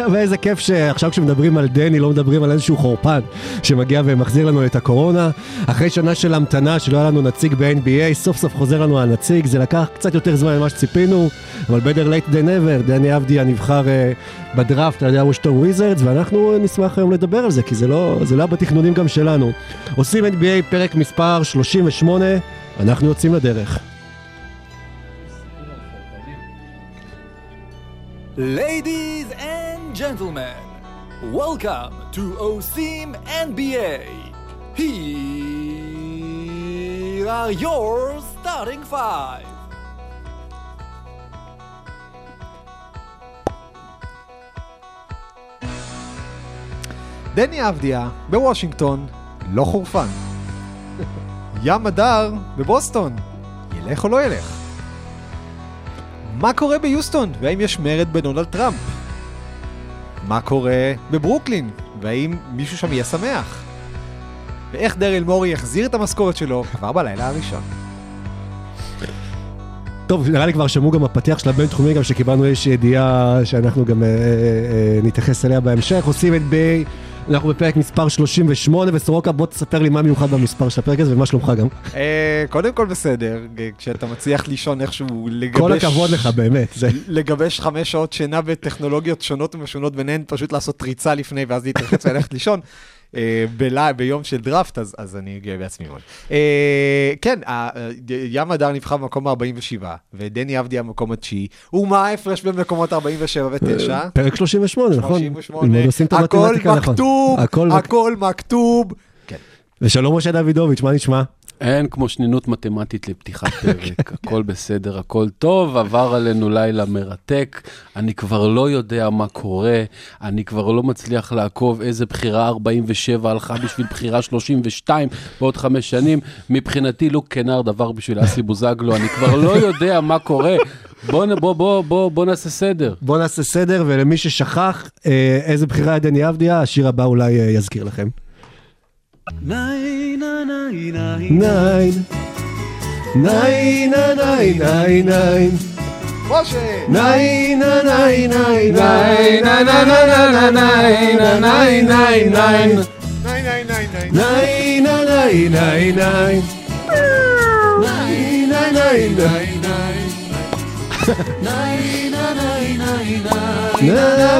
ואיזה כיף שעכשיו כשמדברים על דני לא מדברים על איזשהו חורפן שמגיע ומחזיר לנו את הקורונה. אחרי שנה של המתנה שלא היה לנו נציג ב-NBA, סוף סוף חוזר לנו הנציג, זה לקח קצת יותר זמן ממה שציפינו, אבל better late than ever, דני אבדיה נבחר uh, בדראפט על ידי הוושטון וויזרדס, ואנחנו נשמח היום לדבר על זה, כי זה לא, זה לא בתכנונים גם שלנו. עושים NBA פרק מספר 38, אנחנו יוצאים לדרך. Ladies and gentlemen, welcome to OSIM NBA. Here are your starting five. דני אבדיה בוושינגטון, לא חורפן. ים הדר בבוסטון, ילך או לא ילך? מה קורה ביוסטון, והאם יש מרד בדונלד טראמפ? מה קורה בברוקלין, והאם מישהו שם יהיה שמח? ואיך דריל מורי יחזיר את המשכורת שלו כבר בלילה הראשון. טוב, נראה לי כבר שמעו גם בפתיח של הבינתחומי, גם שקיבלנו איזושהי ידיעה שאנחנו גם אה, אה, אה, נתייחס אליה בהמשך. עושים את ב... אנחנו בפרק מספר 38, וסורוקה, בוא תספר לי מה מיוחד במספר של הפרק הזה ומה שלומך גם. אה, קודם כל בסדר, כשאתה מצליח לישון איכשהו לגבש... כל הכבוד לך, באמת. זה... לגבש חמש שעות שינה בטכנולוגיות שונות ומשונות ביניהן, פשוט לעשות ריצה לפני ואז להתרחץ וללכת לישון. אה, בלי- ביום של דראפט, אז, אז אני גאה בעצמי מאוד. אה, כן, אה, ים הדר נבחר במקום ה-47, ודני אבדיה במקום התשיעי. ומה ההפרש בין מקומות 47 ו-9? פרק 38, נכון? 38, אם עוד עושים את הכל נכון. מכתוב, הכל הכל מכתוב. ושלום משה דוידוביץ', מה נשמע? אין כמו שנינות מתמטית לפתיחת פרק, הכל בסדר, הכל טוב, עבר עלינו לילה מרתק, אני כבר לא יודע מה קורה, אני כבר לא מצליח לעקוב איזה בחירה 47 הלכה בשביל בחירה 32 בעוד חמש שנים, מבחינתי לוק קנארד עבר בשביל אסי בוזגלו, אני כבר לא יודע מה קורה, בוא, בוא, בוא, בוא, בוא נעשה סדר. בואו נעשה סדר, ולמי ששכח אה, איזה בחירה היה דני אבדיה, השיר הבא אולי אה, יזכיר לכם. Nein,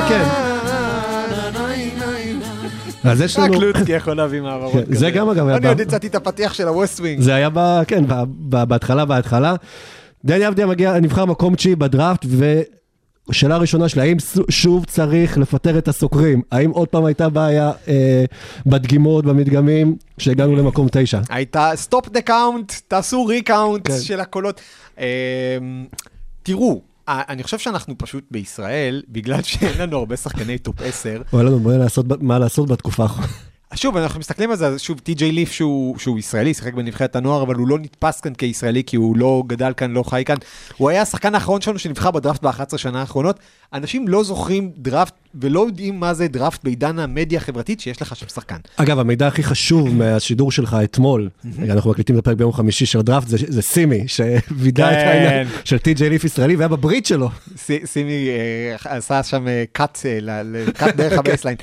כן. אז יש רק לנו... לוצקי יכול להביא מעברות כן, זה גם אגב היה אני עוד הצעתי את הפתיח של ה West Wing. זה היה ב... כן, בהתחלה, בהתחלה. דני אבדיה מגיע, נבחר מקום תשיעי בדראפט, ושאלה ראשונה שלי, האם שוב צריך לפטר את הסוקרים? האם עוד פעם הייתה בעיה אה, בדגימות, במדגמים, שהגענו למקום תשע? הייתה stop the count, תעשו recount כן. של הקולות. אמ, תראו, אני חושב שאנחנו פשוט בישראל, בגלל שאין לנו הרבה שחקני top 10, או, אין לנו מה לעשות בתקופה האחרונה. שוב, אנחנו מסתכלים על זה, שוב, טי.ג'יי ליף שהוא, שהוא ישראלי, שיחק בנבחרת הנוער, אבל הוא לא נתפס כאן כישראלי, כי הוא לא גדל כאן, לא חי כאן. הוא היה השחקן האחרון שלנו שנבחר בדראפט ב-11 שנה האחרונות. אנשים לא זוכרים דראפט ולא יודעים מה זה דראפט בעידן המדיה החברתית שיש לך שם שחקן. אגב, המידע הכי חשוב מהשידור שלך אתמול, אנחנו מקליטים את הפרק ביום חמישי של הדראפט, זה, זה סימי, שווידא את כן. העניין של טי.ג'יי ליף ישראלי, והיה בברית שלו. סי- סימי אה, עשה שם cut, cut דרך ה baseline.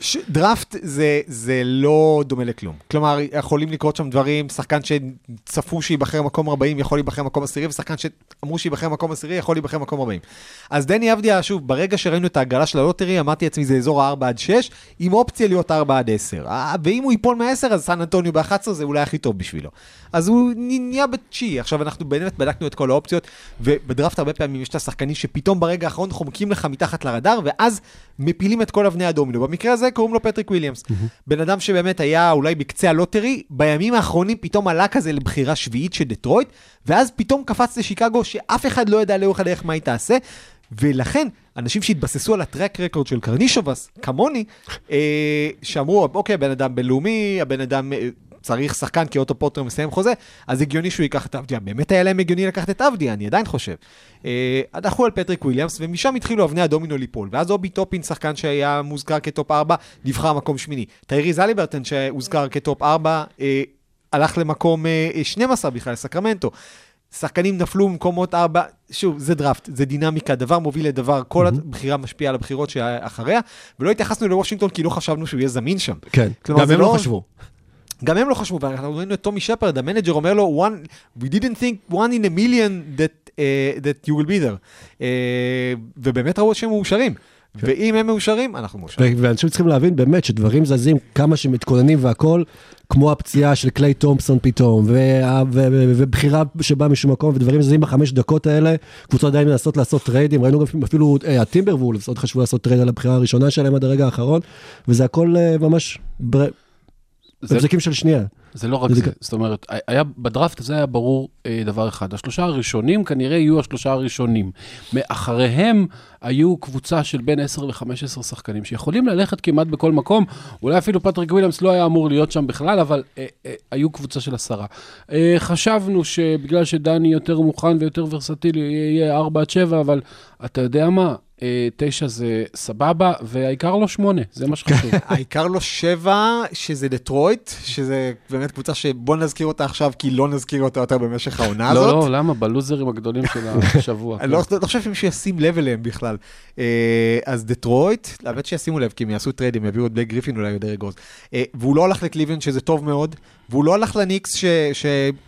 ש- דראפט זה, זה לא דומה לכלום. כלומר, יכולים לקרות שם דברים, שחקן שצפו שייבחר מקום 40 יכול להיבחר מקום עשירי, ושחקן שאמרו שייבחר מקום עשירי יכול להיבחר מקום 40. אז דני אבדיה, שוב, ברגע שראינו את ההגרלה של ה lottery, אמרתי לעצמי, זה אזור ה-4 עד 6, עם אופציה להיות 4 עד 10. אה, ואם הוא ייפול מ-10, אז סן אנטוניו ב-11 זה אולי הכי טוב בשבילו. אז הוא נהיה בתשיעי. עכשיו, אנחנו באמת בדקנו את כל האופציות, ובדראפט הרבה פעמים יש את השחקנים שפתאום ברגע האחרון חומקים לך מתחת לרדאר, ואז מפילים את כל אבני הדומינו. במקרה הזה קוראים לו פטריק וויליאמס. בן אדם שבאמת היה אולי בקצה ה lottery, בימים האחרונים פתאום עלה כזה לבחירה שביעית של דטרויט, ואז פתאום קפץ לשיקגו, שאף אחד לא ידע לאורך הדרך מה היא תעשה. ולכן, אנשים שהתבססו על ה track record של קרנישובאס, כמוני, אה, שאמרו, אוקיי, הבן אדם בינלאומי, הבן אדם אה, צריך שחקן כי אוטו פוטר מסיים חוזה, אז הגיוני שהוא ייקח את אבדיה. באמת היה להם הגיוני לקחת את אבדיה, אני עדיין חושב. אה, הלכו על פטריק וויליאמס, ומשם התחילו אבני הדומינו ליפול. ואז אובי טופין, שחקן שהיה מוזכר כ top 4, נבחר מקום שמיני. טייריס הליברטון, שהוזכר כ top 4, אה, הלך למקום אה, 12 בכלל, לסקרמנטו. שחקנים נפלו במקומות ארבע, שוב, זה דראפט, זה דינמיקה, דבר מוביל לדבר, כל הבחירה משפיעה על הבחירות שאחריה, ולא התייחסנו לוושינגטון כי לא חשבנו שהוא יהיה זמין שם. כן, כלומר, גם הם לא לא- חשבו. גם הם לא חשבו, ואנחנו ראינו את טומי שפרד, ה manager אומר לו, one, we didn't think one in a million that, uh, that you will be there. Uh, ובאמת ראו שהם מאושרים. ואם הם מאושרים, אנחנו מאושרים. ואנשים צריכים להבין באמת שדברים זזים, כמה שמתכוננים והכל, כמו הפציעה של קליי תומפסון פתאום, וה- ו- ו- ובחירה שבאה משום מקום, ודברים זזים בחמש דקות האלה, קבוצות עדיין מנסות לעשות טריידים, ראינו גם אפילו אה, הטימברוולבס עוד חשבו לעשות trade על הבחירה הראשונה שלהם עד הרגע האחרון, וזה הכל אה, ממש בר- הבזקים של שנייה. זה לא רק זה זה, זאת אומרת, היה, בדראפט הזה היה ברור אה, דבר אחד, השלושה הראשונים כנראה יהיו השלושה הראשונים. מאחריהם היו קבוצה של בין 10 ל-15 שחקנים שיכולים ללכת כמעט בכל מקום, אולי אפילו פטריק וויליאמס לא היה אמור להיות שם בכלל, אבל אה, אה, היו קבוצה של עשרה. אה, חשבנו שבגלל שדני יותר מוכן ויותר ורסטילי, יהיה 4 עד 7, אבל אתה יודע מה? אה, תשע זה סבבה, והעיקר לא שמונה, זה מה שחשוב. העיקר לא שבע, שזה דטרויט, שזה באמת קבוצה שבוא נזכיר אותה עכשיו, כי לא נזכיר אותה יותר במשך העונה לא, הזאת. לא, למה? בלוזרים הגדולים של השבוע. אני לא לא חושב שמישהו ישים לב אליהם בכלל. אה, אז דטרויט, האמת שישימו לב, כי הם יעשו טרייד, הם יביאו את בלייק גריפין אולי או דרק רוז. אה, והוא לא הלך לקליבלנד, שזה טוב מאוד, והוא לא הלך לניקס, ש-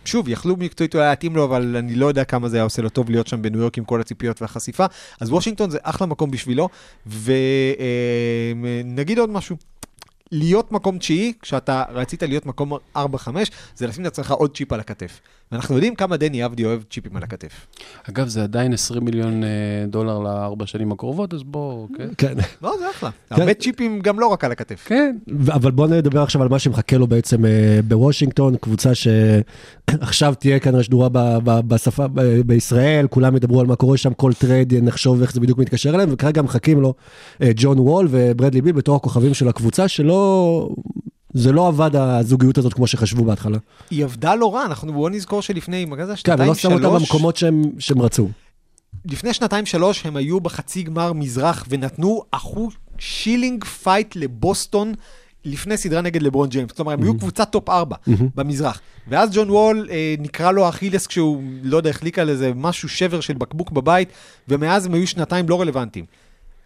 ששוב, יכלו מקצועית אולי להתאים לו, אבל אני לא יודע כמה זה היה עושה לו טוב להיות שם בניו יורק עם כל הציפיות והחשיפה. אז וושינגטון זה אחלה מקום בשבילו, ונגיד עוד משהו. להיות מקום תשיעי, כשאתה רצית להיות מקום 4-5, זה לשים לעצמך עוד צ'יפ על הכתף. ואנחנו יודעים כמה דני אבדיה אוהב chips על הכתף. אגב, זה עדיין 20 מיליון אה, דולר לארבע שנים הקרובות, אז בוא, כן. כן. לא, זה אחלה. הרבה chips גם לא רק על הכתף. כן. אבל בוא נדבר עכשיו על מה שמחכה לו בעצם אה, בוושינגטון, קבוצה שעכשיו תהיה כנראה שגורה ב- ב- בשפה, ב- בישראל, כולם ידברו על מה קורה שם, כל טרייד נחשוב איך זה בדיוק מתקשר אליהם, וכרגע מחכים לו אה, ג'ון וול וברדלי ביל בתור הכוכבים של הקבוצה, שלא... זה לא עבד הזוגיות הזאת כמו שחשבו בהתחלה. היא עבדה לא רע, אנחנו בוא נזכור שלפני, מה זה, כן, אבל לא אותם שלוש, במקומות שהם, שהם רצו. לפני שנתיים שלוש הם היו בחצי גמר מזרח ונתנו אחלה של fight לבוסטון לפני סדרה נגד לברון ג'יימס. כלומר, הם היו קבוצת top 4 במזרח. ואז ג'ון וול, אה, נקרא לו אכילס כשהוא, לא יודע, החליק על איזה משהו, שבר של בקבוק בבית, ומאז הם היו שנתיים לא רלוונטיים.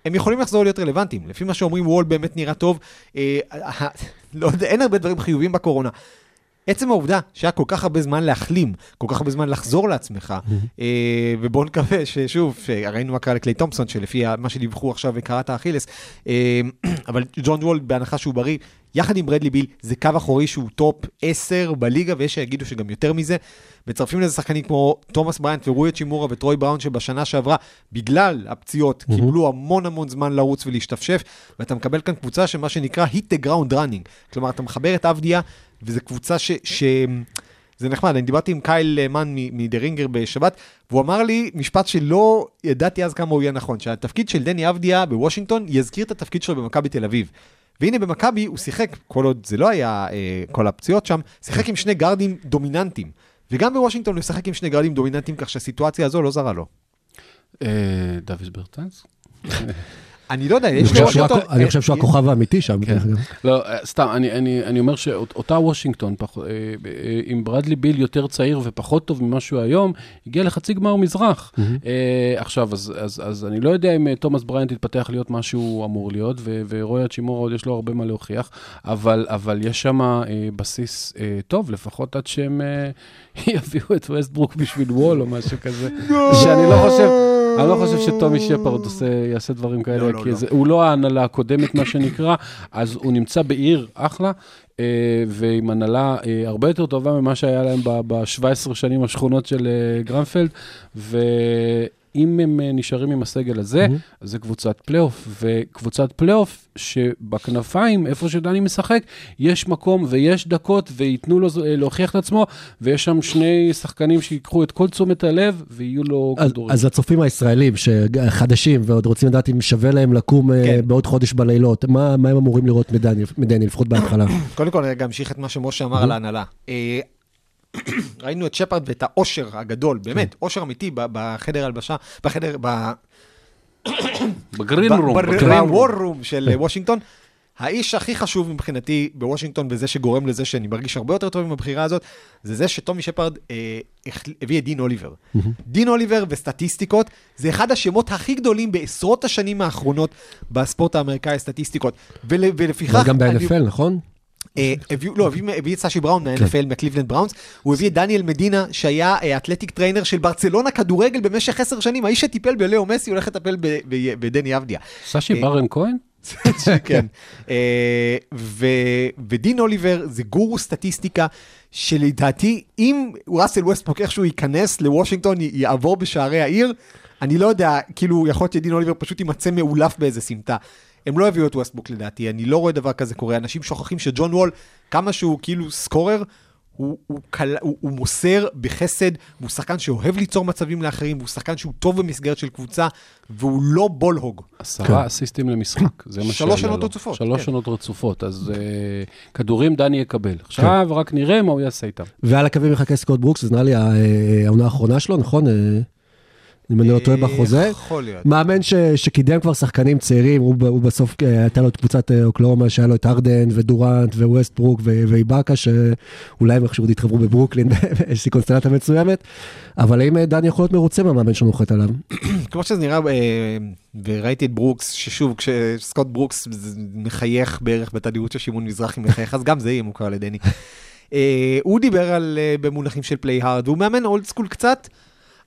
הם יכולים לחזור להיות רלוונטיים. לפי מה שאומרים, וול באמת נראה טוב. אה, אה, לא אין הרבה דברים חיוביים בקורונה. עצם העובדה שהיה כל כך הרבה זמן להחלים, כל כך הרבה זמן לחזור לעצמך, אה, ובואו נקווה ששוב, ראינו מה קרה לקליי תומפסון, שלפי מה שדיווחו עכשיו הוא קרע את האכילס, אה, אבל ג'ון וול, בהנחה שהוא בריא, יחד עם ברדלי ביל, זה קו אחורי שהוא top 10 בליגה, ויש שיגידו שגם יותר מזה. מצרפים לזה שחקנים כמו תומאס בריינט ורוי האצ'ימורה וטרוי בראון, שבשנה שעברה, בגלל הפציעות, קיבלו המון המון זמן לרוץ ולהשתפשף, ואתה מקבל כאן קבוצה שמה שנקרא hit the ground running. כלומר, אתה מחבר את אבדיה, וזו קבוצה ש... ש... זה נחמד, אני דיברתי עם קייל מן מדה רינגר בשבת, והוא אמר לי משפט שלא ידעתי אז כמה הוא יהיה נכון, שהתפקיד של דני אבדיה בוושינגטון יזכיר את התפקיד שלו במכבי תל אביב. והנה במכבי הוא שיחק, כל עוד זה לא היה אה, כל הפציעות שם, שיחק עם שני גארדים דומיננטיים. וגם בוושינגטון הוא שיחק עם שני גארדים דומיננטיים, כך שהסיטואציה הזו לא זרה לו. אה, דוויס ברטנס? אני לא יודע, יש. הכ- אני חושב שהוא הכוכב האמיתי שם. כן. לא, אה, סתם, אני, אני, אני אומר שאותה וושינגטון, אה, אה, עם ברדלי ביל יותר צעיר ופחות טוב ממה שהוא היום, הגיע לחצי גמר מזרח. אה, עכשיו, אז, אז, אז אני לא יודע אם אה, תומאס בריינט יתפתח להיות מה שהוא אמור להיות, ו- ורוי האצ'ימורה עוד יש לו הרבה מה להוכיח, אבל, אבל יש שם אה, בסיס אה, טוב, לפחות עד שהם אה, יביאו את ווסטברוק בשביל וול או משהו כזה. שאני לא חושב... אני לא חושב שטומי שפרד יעשה דברים כאלה, לא, לא, כי לא. זה, הוא לא ההנהלה הקודמת, מה שנקרא, אז הוא נמצא בעיר אחלה, אה, ועם הנהלה אה, הרבה יותר טובה ממה שהיה להם ב-17 שנים השחונות של אה, גרנפלד, אם הם אה, נשארים עם הסגל הזה, אז זה קבוצת פלייאוף, וקבוצת פלייאוף שבכנפיים, איפה שדני משחק, יש מקום ויש דקות, וייתנו לו אה, להוכיח את עצמו, ויש שם שני שחקנים שיקחו את כל תשומת הלב, ויהיו לו כדורים. אז לצופים הישראלים שחדשים ועוד רוצים לדעת אם שווה להם לקום כן. כן. בעוד חודש בלילות, מה, מה הם אמורים לראות מדני, מדני לפחות בהתחלה? קודם כל, אני רגע אמשיך את מה שמשה אמר על ההנהלה. ראינו את שפרד ואת העושר הגדול, באמת, עושר אמיתי ב- בחדר הלבשה, בחדר, ב- בגרין רום. בוור רום של אה, וושינגטון. האיש הכי חשוב מבחינתי בוושינגטון, וזה שגורם לזה שאני מרגיש הרבה יותר טוב עם הבחירה הזאת, זה זה שטומי שפרד אה, הביא את דין אוליבר. דין אוליבר וסטטיסטיקות, זה אחד השמות הכי גדולים בעשרות השנים האחרונות בספורט האמריקאי, סטטיסטיקות. ול, ולפיכך... גם ב-NFL, נכון? אה, הביאו, לא, הביא, את סאשי בראון מה-NFL, מהקליבלנד בראונס, הוא הביא את דניאל מדינה, שהיה אה, athletic trainer של ברצלונה כדורגל במשך עשר שנים, האיש שטיפל בליאו מסי הולך לטפל בדני אבדיה. סשי אה, ברן כהן? כן. ודין אוליבר זה גורו סטטיסטיקה, שלדעתי, אם ראסל ווסטבוק איכשהו ייכנס לוושינגטון, יעבור בשערי העיר, אני לא יודע, כאילו, יכול להיות שדין אוליבר פשוט יימצא מאולף באיזה סמטה. הם לא הביאו את ווסטבוק לדעתי, אני לא רואה דבר כזה קורה. אנשים שוכחים שג'ון וול, כמה שהוא כאילו סקורר, הוא, הוא, קל, הוא, הוא מוסר בחסד, והוא שחקן שאוהב ליצור מצבים לאחרים, והוא שחקן שהוא טוב במסגרת של קבוצה, והוא לא ball hog. עשרה אסיסטים למשחק, זה מה שלוש עונות לו. רצופות, שלוש כן. עונות רצופות, אז אה, כדורים דני יקבל. עכשיו רק נראה מה הוא יעשה איתם. ועל הקווים מחכה סקוט ברוקס, זה נראה לי ה- העונה האחרונה שלו, נכון? אה, אם אני לא טועה בחוזה. יכול להיות. מאמן ש, שקידם כבר שחקנים צעירים, הוא, הוא בסוף, אה, הייתה לו את קבוצת אה, אוקלהומה, שהיה לו את הארדן ודורנט וווסטברוק ו- ואיבאקה, שאולי הם איכשהו עוד יתחברו בברוקלין באיזושהי קונסטלציה מסוימת, אבל האם אה, דני יכול להיות מרוצה מהמאמן שנוחת עליו? כמו שזה נראה, אה, וראיתי את ברוקס, ששוב, כשסקוט ברוקס מחייך בערך בתדירות של שמעון מזרחי מחייך, אז גם זה יהיה מוכר לדני. אה, הוא דיבר על, אה, במונחים של play hard, והוא מאמן old school קצת,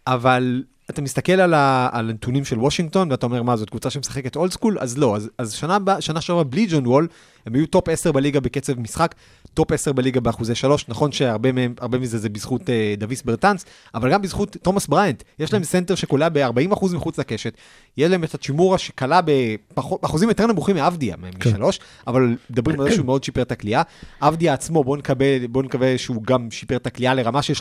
אבל אתה מסתכל על, ה, על הנתונים של וושינגטון, ואתה אומר, מה, זאת קבוצה שמשחקת old school? אז לא, אז, אז שנה, שנה שעברה בלי ג'ון וול, הם היו top 10 בליגה בקצב משחק, top 10 בליגה באחוזי שלוש, נכון שהרבה מהם, מזה זה בזכות אה, דוויס ברטאנס, אבל גם בזכות תומאס בריינט. יש להם סנטר שקולע ב-40% מחוץ לקשת, יהיה להם את האצ'ימורה שקלע באחוזים יותר נמוכים מאבדיה, משלוש, אבל מדברים על זה שהוא מאוד שיפר את הקליעה. אבדיה עצמו, בואו נקווה שהוא גם שיפר את הקליעה לרמה של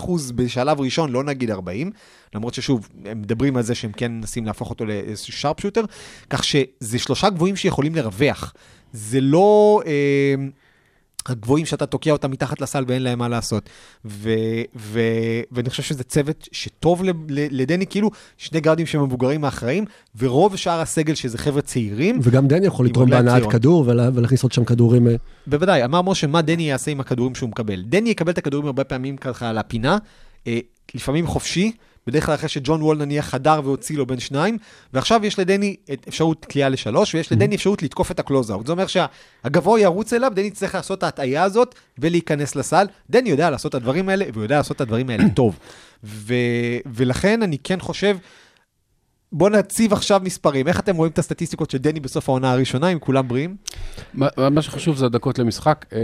35% בשלב ראשון, לא נגיד 40, למרות ששוב, הם מדברים על זה שהם כן מנסים להפוך אותו לאיזשהו sharp shooter, כך שזה שלושה גבוהים שיכולים לרווח. זה לא אה, הגבוהים שאתה תוקע אותם מתחת לסל ואין להם מה לעשות. ו, ו, ואני חושב שזה צוות שטוב לדני, כאילו שני גארדים שהם המבוגרים האחראים, ורוב שאר הסגל שזה חבר'ה צעירים. וגם דני יכול לתרום בהנעת. כדור ולה- ולהכניס עוד שם כדורים. אה, בוודאי, אמר משה, מה דני יעשה עם הכדורים שהוא מקבל? דני יקבל את הכדורים הרבה פעמים ככה על הפינה, אה, לפעמים חופשי, בדרך כלל אחרי שג'ון וול נניח חדר והוציא לו בין שניים, ועכשיו יש לדני אפשרות קליעה לשלוש, ויש לדני אפשרות לתקוף את הקלוזאוט. זה אומר שהגבוה ירוץ אליו, דני צריך לעשות את ההטעיה הזאת ולהיכנס לסל. דני יודע לעשות את הדברים האלה, והוא יודע לעשות את הדברים האלה טוב. ו... ולכן אני כן חושב... בוא נציב עכשיו מספרים. איך אתם רואים את הסטטיסטיקות של דני בסוף העונה הראשונה, אם כולם בריאים? מה מה שחשוב זה הדקות למשחק. אה,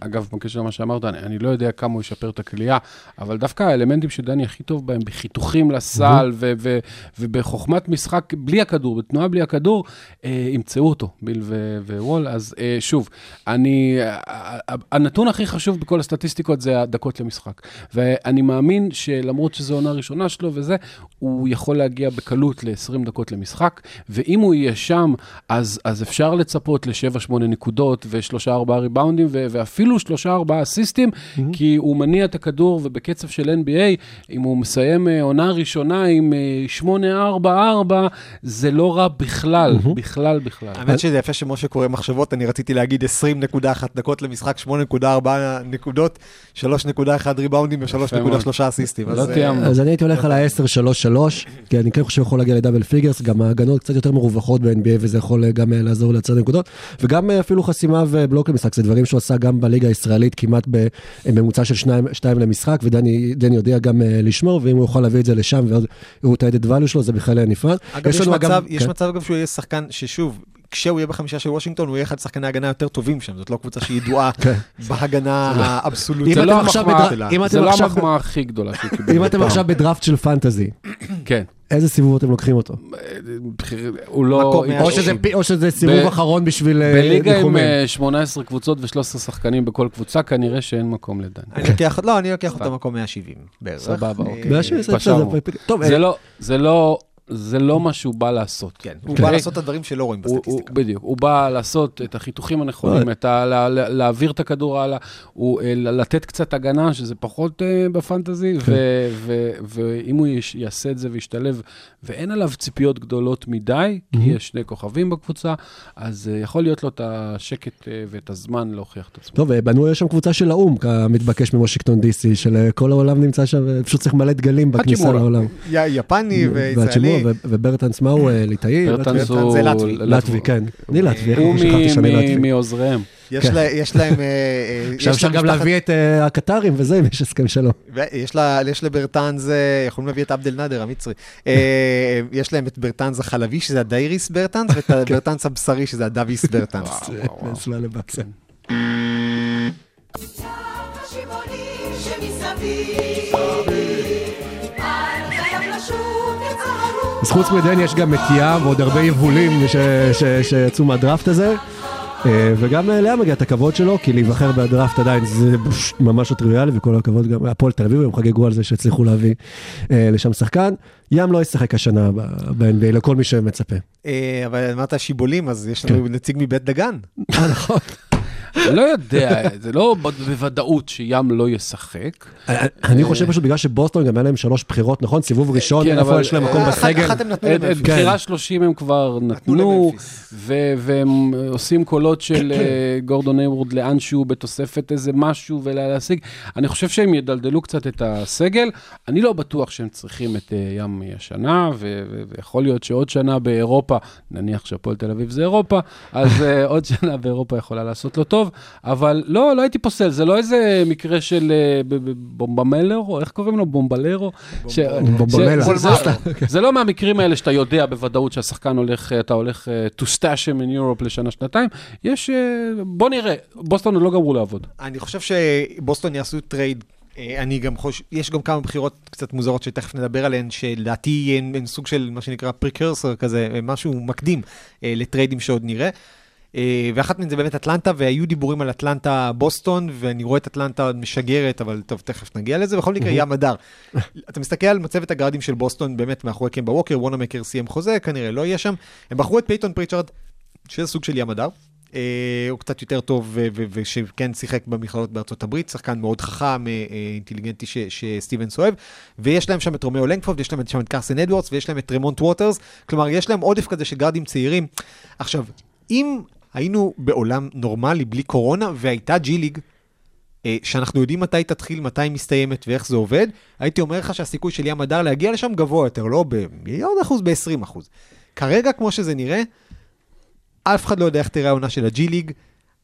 אגב, בקשר למה שאמרת, אני, אני לא יודע כמה הוא ישפר את הכלייה, אבל דווקא האלמנטים שדני הכי טוב בהם, בחיתוכים לסל ו- ו- ובחוכמת משחק בלי הכדור, בתנועה בלי הכדור, אה, ימצאו אותו, ביל ו- ווול. אז אה, שוב, אני, ה- ה- הנתון הכי חשוב בכל הסטטיסטיקות זה הדקות למשחק. ואני מאמין שלמרות שזו עונה ראשונה שלו וזה, הוא יכול להגיע בקלות ל-20 דקות למשחק, ואם הוא יהיה שם, אז, אז אפשר לצפות ל-7-8 נקודות ו-3-4 ריבאונדים ו- ואפילו 3-4 אסיסטים, mm-hmm. כי הוא מניע את הכדור ובקצב של NBA, אם הוא מסיים אה, עונה ראשונה עם אה, 8-4-4, זה לא רע בכלל, mm-hmm. בכלל, בכלל. האמת שזה יפה שמשה קורא מחשבות, אני רציתי להגיד 20.1 דקות למשחק, 8.4 נקודות, 3.1 ריבאונדים ו-3.3 אסיסטים. לא אה, תיאמנו. אז אני הייתי הולך על ה-10-3-3, כי אני כן חושב שהוא יכול להגיע ל double figures, גם ההגנות קצת יותר מרווחות ב-NBA וזה יכול אה, גם אה, לעזור לייצר נקודות, וגם אה, אפילו חסימה ובלוק למשחק, זה דברים שהוא עשה גם בליגה הישראלית כמעט בממוצע של שניים, שתיים למשחק, ודני דני יודע גם לשמור, ואם הוא יוכל להביא את זה לשם, והוא את ה-added value שלו, זה בכלל נפרד. אגב, יש, לנו מצב, גם- יש כן. מצב אגב שהוא יהיה שחקן ששוב, כשהוא יהיה בחמישה של וושינגטון, הוא יהיה אחד השחקני ההגנה היותר טובים שם, זאת לא קבוצה שהיא ידועה כן. בהגנה האבסולוטית זה לא המחמאה- לא עכשיו- המחמאה הכי גדולה. אם אתם עכשיו בדראפט של פנטזי, כן. איזה סיבוב אתם לוקחים אותו? הוא לא... או שזה פי- או שזה סיבוב ב- אחרון בשביל אה, בליגה עם ניחומים. אה, 18 קבוצות ו-13 שחקנים בכל קבוצה, כנראה שאין מקום לדן. אני לוקח, לא, אני לוקח אותו מקום 170 בערך. סבבה, אוקיי. והשני זה פשרנו. בסדר. טוב, זה אה, לא, זה לא, מה שהוא בא לעשות. כן, הוא אוקיי? בא לעשות את הדברים שלא רואים בסטטיסטיקה. בדיוק, הוא בא לעשות את החיתוכים הנכונים, לא. להעביר את הכדור הלאה, אה, לתת קצת הגנה, שזה פחות אה, בפנטזי, כן. ו, ו, ואם הוא יעשה את זה וישתלב, ואין עליו ציפיות גדולות מדי, כי. יש שני כוכבים בקבוצה, אז אה, יכול להיות לו את השקט ואת הזמן להוכיח את עצמו. טוב, בנו יש שם קבוצה של האו"ם, כמתבקש מוושינגטון די.סי, של כל העולם נמצא שם, פשוט צריך מלא דגלים בכניסה. לעולם. י- יפני וישראלי. וברטנס, מה הוא? אה, ליטאי? ברטנס זה הוא... לטבי. לטבי, כן. אני לטבי, איך הוא שכחתי שאני לטבי. מ- מעוזריהם. יש כן. יש להם... אה, אה, עכשיו אפשר גם להביא את הקטרים וזה, אם יש הסכם שלום. יש לברטנז, אה, יכולים להביא את עבד אל נאדר המצרי. יש להם את ברטנז החלבי, שזה הדייריס ברטנס, ואת כן. הברטנס הבשרי, שזה הדוויס ברטנס. נצלה לבקסה. אז חוץ מדן יש גם את ים ועוד הרבה יבולים שיצאו מהדראפט הזה. אה, וגם אה, לאה מגיע את הכבוד שלו, כי להיבחר בדראפט עדיין זה ממש לא טריוויאלי, וכל הכבוד גם הפועל תל אביב, הם חגגו על זה שהצליחו להביא אה, לשם שחקן. ים לא ישחק השנה ב-NBA לכל מי שמצפה. אה, אבל אמרת שיבולים, אז יש לנו נציג מבית דגן. נכון. לא יודע, זה לא בוודאות שים לא ישחק. אני חושב פשוט בגלל שבוסטון גם היה להם שלוש בחירות, נכון? סיבוב ראשון, כן, איפה אבל- יש להם מקום אה, בסגל? אחת הם נתנו את את לממפיס. בחירה 30 הם כבר נתנו, והם עושים קולות של אה, גורדון היוורד לאנשהו בתוספת איזה משהו ולהשיג. אני חושב שהם ידלדלו קצת את הסגל. אני לא בטוח שהם צריכים את אה, ים השנה, ויכול להיות שעוד שנה באירופה, נניח שהפועל תל אביב זה אירופה, אז אה, עוד שנה באירופה יכולה לעשות לו טוב, אבל לא, לא הייתי פוסל, זה לא איזה מקרה של אה, בומבמלרו, איך קוראים לו? בומבלרו? בומבמלה. זה- לא מהמקרים האלה שאתה יודע בוודאות שהשחקן הולך, אתה הולך אה, to stash him in Europe לשנה-שנתיים. יש, אה, בוא נראה, בוסטון עוד לא גמרו לעבוד. אני חושב שבוסטון יעשו trade. אה, אני גם חושב, יש גם כמה בחירות קצת מוזרות שתכף נדבר עליהן, שלדעתי הן הן סוג של מה שנקרא precursor כזה, אה, משהו מקדים אה, ל טריידים שעוד נראה. אה, ואחת מהן זה באמת אטלנטה, והיו דיבורים על אטלנטה בוסטון, ואני רואה את אטלנטה משגרת, אבל טוב, תכף נגיע לזה. בכל מקרה, ים הדר. אתה מסתכל על מצבת הגארדים של בוסטון, באמת מאחורי קמבה ווקר, וונאמקר סיים חוזה, כנראה לא יהיה שם. הם בחרו את פייטון פריצ'רד, שזה סוג של ים הדר. אה, הוא קצת יותר טוב, ושכן שיחק במכללות בארצות הברית, שחקן מאוד חכם, אה, אינטליגנטי ש- שסטיבנס אוהב, ויש להם שם את רומאו לנגפורד, יש להם שם את קרסן אדוורדס, ויש להם את טרמונט ווטרס, כלומר, יש להם עודף כזה של גארדים צעירים. עכשיו, אם היינו בעולם נורמלי, בלי קורונה, והייתה ג'י ליג, אה, שאנחנו יודעים מתי תתחיל, מתי היא מסתיימת ואיך זה עובד, הייתי אומר לך שהסיכוי של ים הדר להגיע לשם גבוה יותר, לא במיליון אחוז, ב-20 אחוז. כרגע, כמו שזה נראה, אף אחד לא יודע איך תראה העונה של הג'י ליג.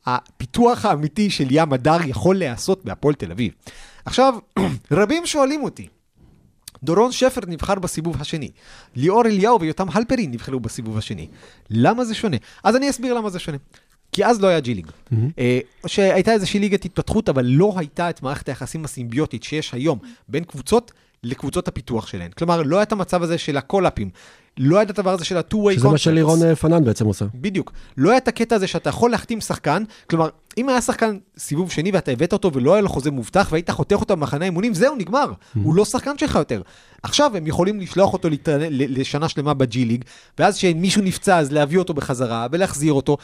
הפיתוח האמיתי של ים הדר יכול להיעשות בהפועל תל אביב. עכשיו, רבים שואלים אותי, דורון שפר נבחר בסיבוב השני, ליאור אליהו ויותם הלפרין נבחרו בסיבוב השני. למה זה שונה? אז אני אסביר למה זה שונה. כי אז לא היה ג'י ליג. אה, שהייתה איזושהי ליגת התפתחות, אבל לא הייתה את מערכת היחסים הסימביוטית שיש היום בין קבוצות לקבוצות הפיתוח שלהן. כלומר, לא היה את המצב הזה של הקולאפים. לא היה את הדבר הזה של ה-two-way שזה מה שלירון. אה, פנן בעצם עושה. בדיוק. לא היה את הקטע הזה שאתה יכול להחתים שחקן, כלומר, אם היה שחקן סיבוב שני ואתה הבאת אותו ולא היה לו חוזה מובטח והיית חותך אותו במחנה אימונים, זהו, נגמר. הוא לא שחקן שלך יותר. עכשיו הם יכולים לשלוח אותו לת... ל- לשנה שלמה בג'י ליג, ואז כשמישהו נפצע אז להביא אותו בחזרה ולהחזיר אותו,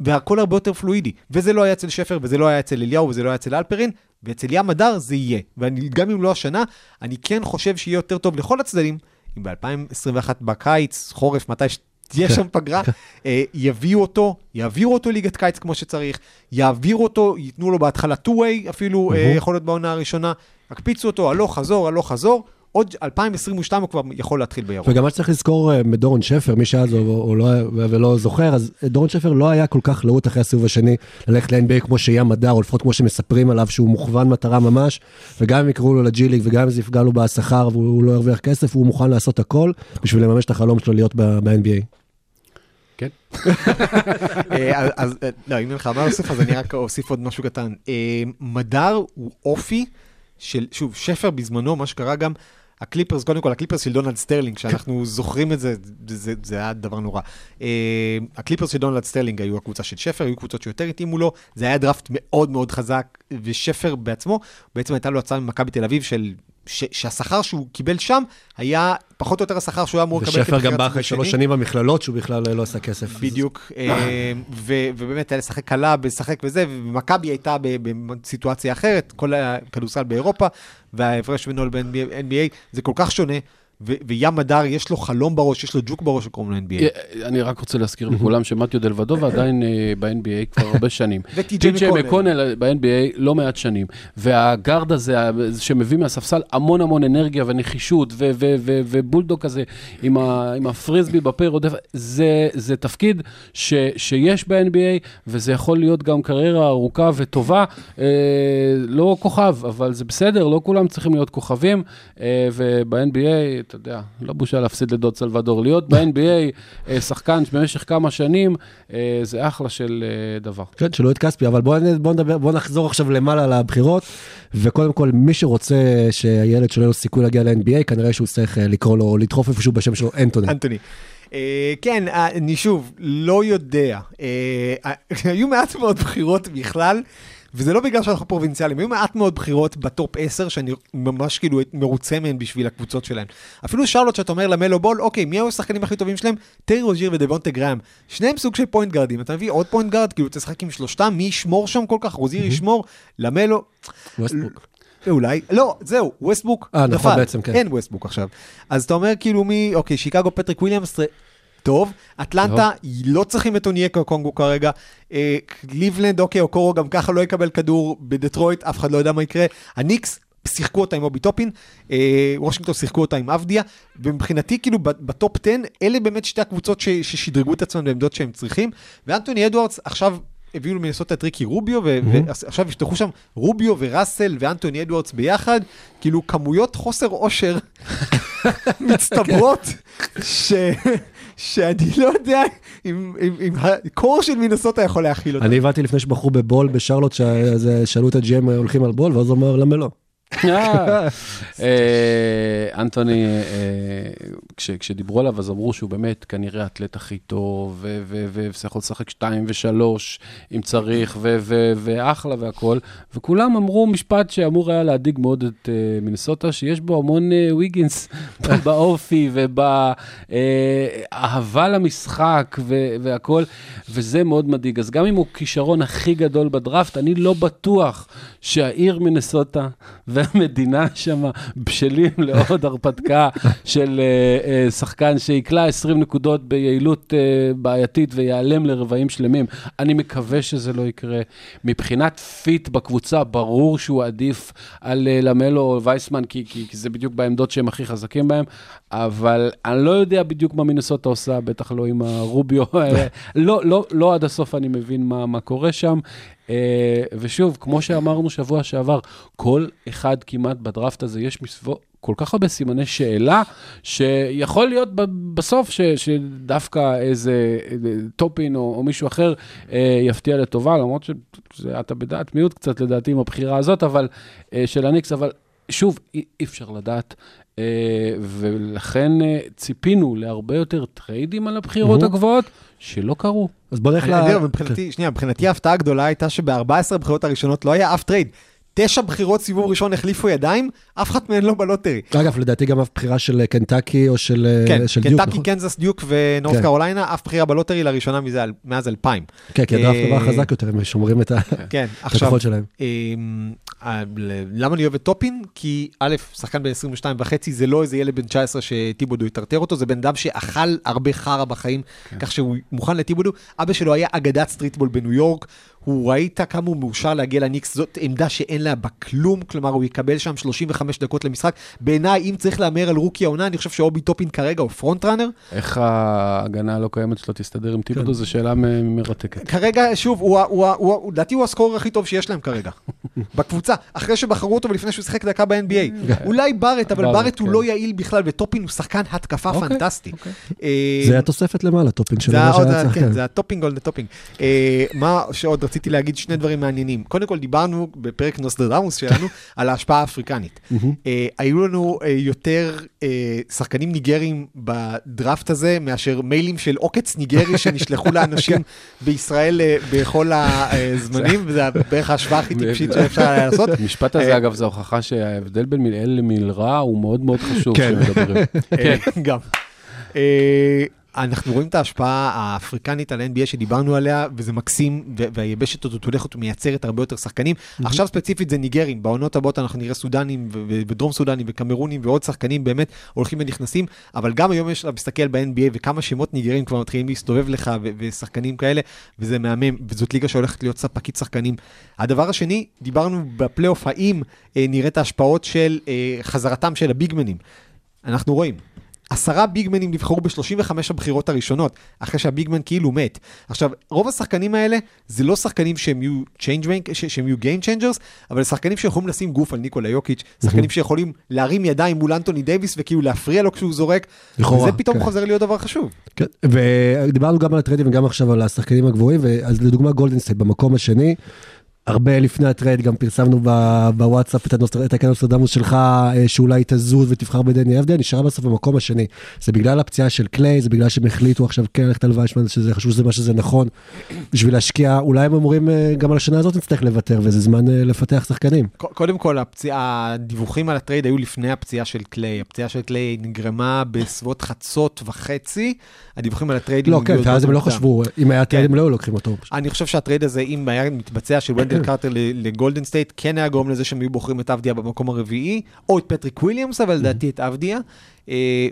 והכל הרבה יותר פלואידי. וזה לא היה אצל שפר, וזה לא היה אצל אליהו, וזה לא היה אצל אלפרין, ואצל ים הדר זה יהיה. וגם אם לא השנה, אני כן חושב שיהיה יותר טוב לכל הצדדים, ב-2021 בקיץ, חורף, מתי שתהיה שם פגרה, אה, יביאו אותו, יעבירו אותו ליגת קיץ כמו שצריך, יעבירו אותו, ייתנו לו בהתחלה two-way, אפילו אה, יכול להיות בעונה הראשונה, יקפיצו אותו, הלוך חזור, הלוך חזור, עוד 2022 הוא כבר יכול להתחיל בירוק. וגם מה שצריך לזכור אה, מדורון שפר, מי שאז או, לא, ולא זוכר, אז דורון שפר לא היה כל כך להוט אחרי הסיבוב השני ללכת ל-NBA כמו שים הדר, או לפחות כמו שמספרים עליו שהוא מוכוון מטרה ממש, וגם אם יקראו לו לג'י ליג וגם אם זה יפגע לו בשכר והוא לא ירוויח כסף, הוא מוכן לעשות הכל בשביל לממש את החלום שלו להיות ב-NBA. כן. אה, אז- אה, לא, אם אין לך מה להוסיף, אז אני רק אוסיף עוד משהו קטן. אה, מדר הוא אופי של, שוב, שפר בזמנו, מה שקרה גם, הקליפרס, קודם כל, הקליפרס של דונלד סטרלינג, שאנחנו זוכרים את זה, זה, זה היה דבר נורא. אה, הקליפרס של דונלד סטרלינג היו הקבוצה של שפר, היו קבוצות שיותר התאימו לו, זה היה דראפט מאוד מאוד חזק, ושפר בעצמו, בעצם הייתה לו הצעה ממכבי תל אביב של... ש, שהשכר שהוא קיבל שם היה פחות או יותר השכר שהוא היה אמור לקבל ושפר גם כבחירת בא אחרי שלוש שני. שנים במכללות, שהוא בכלל לא עשה כסף. בדיוק, אה, ו- ובאמת היה לשחק קלה, לשחק וזה, ומכבי הייתה בסיטואציה אחרת, כל הכדורסל באירופה, וההפרש בינו לבין NBA זה כל כך שונה, וים הדר יש לו חלום בראש, יש לו ג'וק בראש שקוראים לו NBA. אה, אני רק רוצה להזכיר לכולם שמתיו דלוודוב עדיין אה, ב-NBA כבר הרבה שנים. וטי.ג'יי טי.ג'יי מקונל. מקונל ב-NBA לא מעט שנים. והגארד הזה שמביא מהספסל המון המון אנרגיה ונחישות ובולדוג כזה עם, הפריסבי בפה רודף, זה, תפקיד שיש ב-NBA וזה יכול להיות גם קריירה ארוכה וטובה. אה, לא כוכב, אבל זה בסדר, לא כולם צריכים להיות כוכבים. אה, וב-NBA, אתה יודע, לא בושה להפסיד לדוד סלבדור. להיות ב-NBA אה, שחקן במשך כמה שנים, אה, זה אחלה של אה, דבר. כן, שלא את כספי, אבל בואו בוא נדבר, בואו נחזור עכשיו למעלה לבחירות, וקודם כל, מי שרוצה שהילד שלו יהיה לו סיכוי להגיע ל-NBA, כנראה שהוא צריך לקרוא לו, לדחוף איפשהו בשם שלו אנטוני. אנטוני. אה, כן, אה, אני שוב, לא יודע. אה, היו מעט מאוד בחירות בכלל, וזה לא בגלל שאנחנו פרובינציאלים, היו מעט מאוד בחירות ב top 10, שאני ממש כאילו מרוצה מהן בשביל הקבוצות שלהן. אפילו שרלוט, שאתה אומר למלו בול, אוקיי, מי היו השחקנים הכי טובים שלהם? טרי רוז'יר ודבונטה גרהאם. שניהם סוג של point גארדים, אתה מביא עוד point guard, כאילו תשחק עם שלושתם, מי ישמור שם כל כך? רוז'יר ישמור, למלו... ווסטברוק. אולי, לא, זהו, ווסטברוק אה, נכון, נפל. בעצם, כן. אין ווסטברוק עכשיו. אז אתה אומר כאילו מי, אוקיי, שיקגו פטריק וויליאמס, טוב, אטלנטה, לא. צריכים את אונייקה אוקונגוו כרגע. אה, קליבלנד, אוקיי, אוקורו גם ככה לא יקבל כדור, בדטרויט, אף אחד לא יודע מה יקרה. הניקס, שיחקו אותה עם אובי טופין, אה, וושינגטון שיחקו אותה עם אבדיה, ומבחינתי כאילו ב top 10, אלה באמת שתי הקבוצות ש- ששדרגו את עצמם בעמדות שהם צריכים, ואנטוני אדוארדס עכשיו הביאו למינסוטה את ריקי רוביו, ו- ועכשיו יפתחו שם רוביו וראסל ואנטוני אדוארדס ביחד, כאילו כמויות חוסר אושר מצטברות, ש... שאני לא יודע אם, הקור של מינסוטה יכול להכיל אותה. אני הבנתי לפני שבחרו בבול בשרלוט, ששאלו את הג'י.אם הולכים על בול, ואז הוא אמר, למה לא? אה, אה, אנטוני, אה, כש- כשדיברו עליו, אז אמרו שהוא באמת כנראה האתלט הכי טוב, ו- ו- ו- ויכול לשחק שתיים ושלוש, אם צריך, ואחלה והכול. וכולם אמרו משפט שאמור היה להדאיג מאוד את מינסוטה, שיש בו המון ויגינס באופי ובאהבה למשחק והכול, וזה מאוד מדאיג. אז גם אם הוא כישרון הכי גדול בדראפט, אני לא בטוח שהעיר מינסוטה והמדינה שם בשלים לעוד הרפתקה של אה, אה, שחקן שיקלע 20 נקודות ביעילות אה, בעייתית ויעלם לרבעים שלמים. אני מקווה שזה לא יקרה. מבחינת fit בקבוצה, ברור שהוא עדיף על אה, למלו או וייסמן, כי, כי, כי זה בדיוק בעמדות שהם הכי חזקים בהם, אבל אני לא יודע בדיוק מה מינסוטה עושה, בטח לא עם הרוביו. לא, לא, לא עד הסוף אני מבין מה, מה קורה שם. ושוב, כמו שאמרנו שבוע שעבר, כל אחד כמעט בדראפט הזה, יש מסביבו כל כך הרבה סימני שאלה, שיכול להיות בסוף ש, שדווקא איזה אה, טופין או, או מישהו אחר אה, יפתיע לטובה, למרות שאתה בדעת מיעוט קצת לדעתי עם הבחירה הזאת, אבל אה, של הניקס, אבל שוב, אי, אי אפשר לדעת. אה, ולכן אה, ציפינו להרבה יותר טריידים על הבחירות הגבוהות, שלא קרו. אז בוא נלך ל... יודע, מבחינתי, שנייה, מבחינתי ההפתעה הגדולה הייתה שב-14 הבחירות הראשונות לא היה אף trade. תשע בחירות סיבוב ראשון החליפו ידיים, אף אחת מהן לא ב lottery. אגב, לדעתי גם אף בחירה של אה, קנטקי או של אה, כן, של דיוק, קנטקי, נכון? קנזס, דיוק ונורת כן. קרוליינה, אף בחירה ב lottery לראשונה מזה, מאז 2000. כן, כי הדראפט אה, דבר חזק יותר, הם שומרים את כן, הכוחות שלהם. אמ, אה, למה אני אוהב את טופין? כי א', שחקן בן 22 וחצי זה לא איזה ילד בן 19 שתיבודו יטרטר אותו, זה בן אדם שאכל הרבה חרא בחיים, כך שהוא מוכן לתיבודו. אבא שלו היה אגדת streetball בניו יורק, הוא ראית כמה הוא מאושר להגיע לניקס, זאת עמדה שאין לה בה כלום, כלומר הוא יקבל שם 35 דקות למשחק. בעיניי, אם צריך להמר על rookie העונה, אני חושב שאובי טופין כרגע הוא front runner. איך ההגנה הלא קיימת שלו תסתדר עם תיבודו, זו שאלה מ- מרתקת. כרגע, שוב, לדעתי הוא ה scorer הכי טוב שיש להם כרגע. בקבוצה אחרי שבחרו אותו ולפני שהוא שיחק דקה ב-NBA. אולי בארט, אבל בארט, הוא כן. לא יעיל בכלל, וטופין הוא שחקן התקפה אוקיי, פנטסטי. אוקיי. אה, זה התוספת למעלה, topping של זה מה העוד- שהיה צריך, כן, כן. זה ה topping על ה topping. מה שעוד רציתי להגיד, שני דברים מעניינים. קודם כל, דיברנו בפרק נוסטרדמוס שלנו על ההשפעה האפריקנית. אה, היו לנו אה, יותר אה, שחקנים ניגרים בדראפט הזה מאשר מיילים של עוקץ ניגרי שנשלחו לאנשים בישראל אה, בכל הזמנים, וזו בערך ההשוואה הכי טיפשית שאפשר היה לעשות. המשפט הזה, אגב, זו הוכחה שההבדל בין מלעיל למלרע הוא מאוד מאוד חשוב כן. אה, גם. אנחנו רואים את ההשפעה האפריקנית על ה-NBA שדיברנו עליה, וזה מקסים, והיבשת הזאת הולכת ומייצרת הרבה יותר שחקנים. עכשיו ספציפית זה ניגרים, בעונות הבאות אנחנו נראה סודנים ודרום סודנים וקמרונים ועוד שחקנים באמת הולכים ונכנסים, אבל גם היום יש, אתה מסתכל ב-NBA וכמה שמות ניגרים כבר מתחילים להסתובב לך ו- ושחקנים כאלה, וזה מהמם, וזאת ליגה שהולכת להיות ספקית שחקנים. הדבר השני, דיברנו בפלייאוף, האם אה, נראה את ההשפעות של אה, חזרתם של הביגמנים. אנחנו רואים. עשרה ביגמנים נבחרו ב-35 הבחירות הראשונות, אחרי שהביגמן כאילו מת. עכשיו, רוב השחקנים האלה, זה לא שחקנים שהם יהיו ש- שהם יהיו game changers, אבל שחקנים שיכולים לשים גוף על ניקולה יוקיץ', שחקנים שיכולים להרים ידיים מול אנטוני דייוויס וכאילו להפריע לו כשהוא זורק, לכאורה, וזה פתאום כן. חוזר להיות דבר חשוב. כן, ודיברנו גם על הטריידים וגם עכשיו על השחקנים הגבוהים, אז לדוגמה גולדנסטייט במקום השני, הרבה לפני ה trade גם פרסמנו בוואטסאפ את הנוסטר- את הקנוסטרדמוס שלך, אה, שאולי תזוז ותבחר בדני אבדיה, נשארה בסוף במקום השני. זה בגלל הפציעה של קליי, זה בגלל שהם החליטו עכשיו כן ללכת על וייסמן, שזה חשוב שזה מה שזה נכון, בשביל להשקיע, אולי הם אומרים אה, גם על השנה הזאת נצטרך לוותר, וזה זמן אה, לפתח שחקנים. קודם כל, הפציעה, הדיווחים על ה trade היו לפני הפציעה של קליי. הפציעה של קליי נגרמה בסביבות חצות וחצי. הדיווחים על ה trade... לא, כן, ואז הם לא. חשבו, אם היה trade כן. הם לא היו לוקחים אותו. אני חושב שה trade הזה, אם היה מתבצע של ונדל קרטר ל- לגולדן סטייט, כן היה גורם לזה שהם היו בוחרים את אבדיה במקום הרביעי, או את פטריק וויליאמס, אבל לדעתי את אבדיה. אה,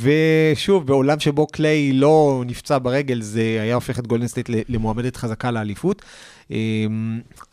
ושוב, בעולם שבו קליי לא נפצע ברגל, זה היה הופך את גולדן סטייט למועמדת חזקה לאליפות. אה,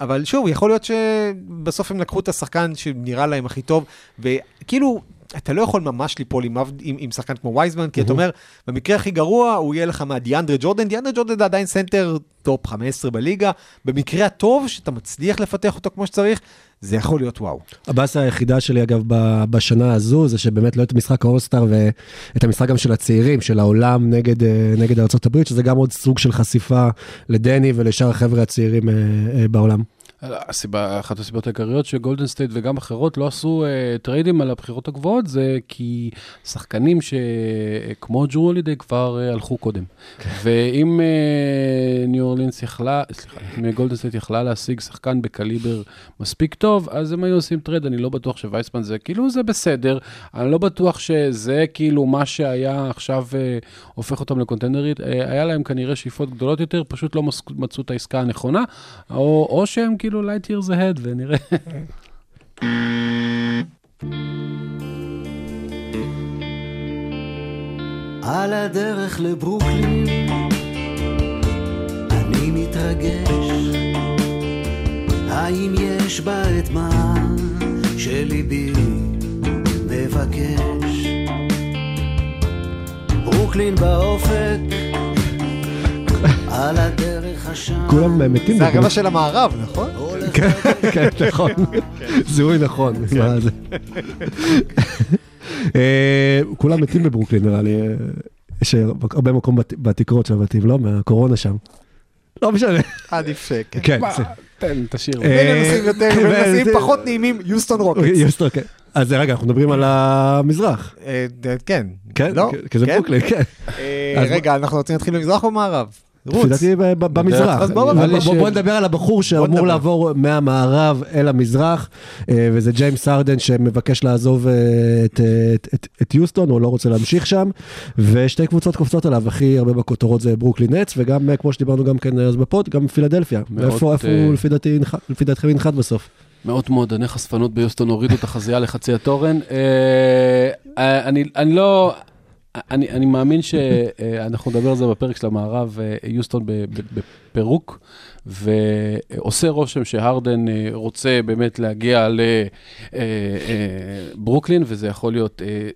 אבל שוב, יכול להיות שבסוף הם לקחו את השחקן שנראה להם הכי טוב, וכאילו... אתה לא יכול ממש ליפול עם, עם, עם שחקן כמו וייזמן, כי אתה אומר, במקרה הכי גרוע, הוא יהיה לך מה דיאנדרה ג'ורדן, דיאנדרה ג'ורדן זה עדיין סנטר טופ 15 בליגה, במקרה הטוב, שאתה מצליח לפתח אותו כמו שצריך, זה יכול להיות וואו. הבאסה היחידה שלי, אגב, בשנה הזו, זה שבאמת לא את המשחק האולסטאר ואת המשחק גם של הצעירים, של העולם נגד, אה, נגד ארה"ב, שזה גם עוד סוג של חשיפה לדני ולשאר החבר'ה הצעירים אה, אה, בעולם. הסיבה, אחת הסיבות העיקריות שגולדן סטייט וגם אחרות לא עשו uh, טריידים על הבחירות הגבוהות, זה כי שחקנים שכמו ג'רו הולידיי כבר uh, הלכו קודם. ואם uh, ניו אורלינס יכלה, סליחה, אם גולדן סטייט יכלה להשיג שחקן בקליבר מספיק טוב, אז הם היו עושים trade, אני לא בטוח שווייזמן זה, כאילו זה בסדר, אני לא בטוח שזה כאילו מה שהיה עכשיו uh, הופך אותם לקונטנדרית, uh, היה להם כנראה שאיפות גדולות יותר, פשוט לא מצאו את העסקה הנכונה, או, או שהם כאילו light years ahead, ונראה. על הדרך לברוקלין אני מתרגש האם יש בה את מה שליבי מבקש ברוקלין באופק על הדרך השם כולם אה, מתים. זה הרבע של המערב, נכון? כן, כן, נכון. זיהוי נכון. זה? אה, כולם מתים בברוקלין, נראה לי. אה, יש הרבה מקום בת- בתקרות של הבתים, לא? מהקורונה שם. לא משנה. עדיף שכן. כן. תן, תשאיר. אה, כן, הנושאים זה- פחות נעימים, יוסטון רוקטס. יוסטר, כן. אז רגע, אנחנו מדברים על המזרח. אה, כן. כן? לא? כי- זה כן? ברוקלין, כן. אה, רגע, אנחנו רוצים להתחיל במזרח או במערב? לפי רוץ. דעתי ב- ב- במזרח. אז בוא, נדבר על הבחור שאמור. לעבור מהמערב אל המזרח, אה, וזה ג'יימס ארדן שמבקש לעזוב אה, את- את- את- את יוסטון, הוא לא רוצה להמשיך שם, ושתי קבוצות קופצות עליו, הכי הרבה בכותרות זה ברוקלין נץ, וגם אה, כמו שדיברנו גם כן אז בפוד, גם פילדלפיה. איפה אה, הוא לפי דעתי לפי דעתכם ינחת בסוף? מאות מועדוני חשפנות ביוסטון הורידו את החזייה לחצי התורן. אה, אה, אני אני לא... אני, אני מאמין שאנחנו נדבר על זה בפרק של המערב, אה, יוסטון בפירוק, ועושה רושם שהרדן אה, רוצה באמת להגיע לברוקלין, וזה יכול להיות אה,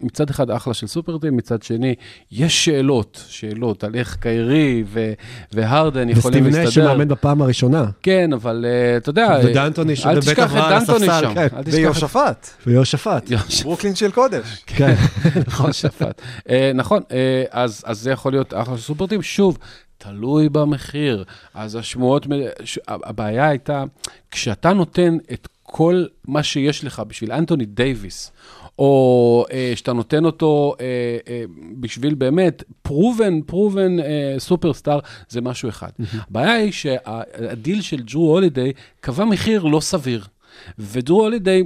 מצד אחד אחלה של סופרטים, מצד שני, יש שאלות, שאלות על איך קיירי ו- והרדן יכולים להסתדר. שמאמן בפעם הראשונה. כן, אבל אה, אתה יודע, ודנטוני אל תשכח את דנטוני הספסל, שם. כן. אל תשכח את ויהושפט, ויהושפט. ברוקלין של קודש. כן. נכון, שפט. אה, נכון, אה, אז אז זה יכול להיות אחלה של סופרטים. שוב, תלוי במחיר. אז השמועות, מ- ש- הבעיה הייתה, כשאתה נותן את כל מה שיש לך בשביל אנטוני דייוויס, או אה, שאתה נותן אותו אה, אה, בשביל באמת proven, proven superstar, זה משהו אחד. הבעיה היא שהדיל של ג'רו הולידיי קבע מחיר לא סביר. וג'רו הולידיי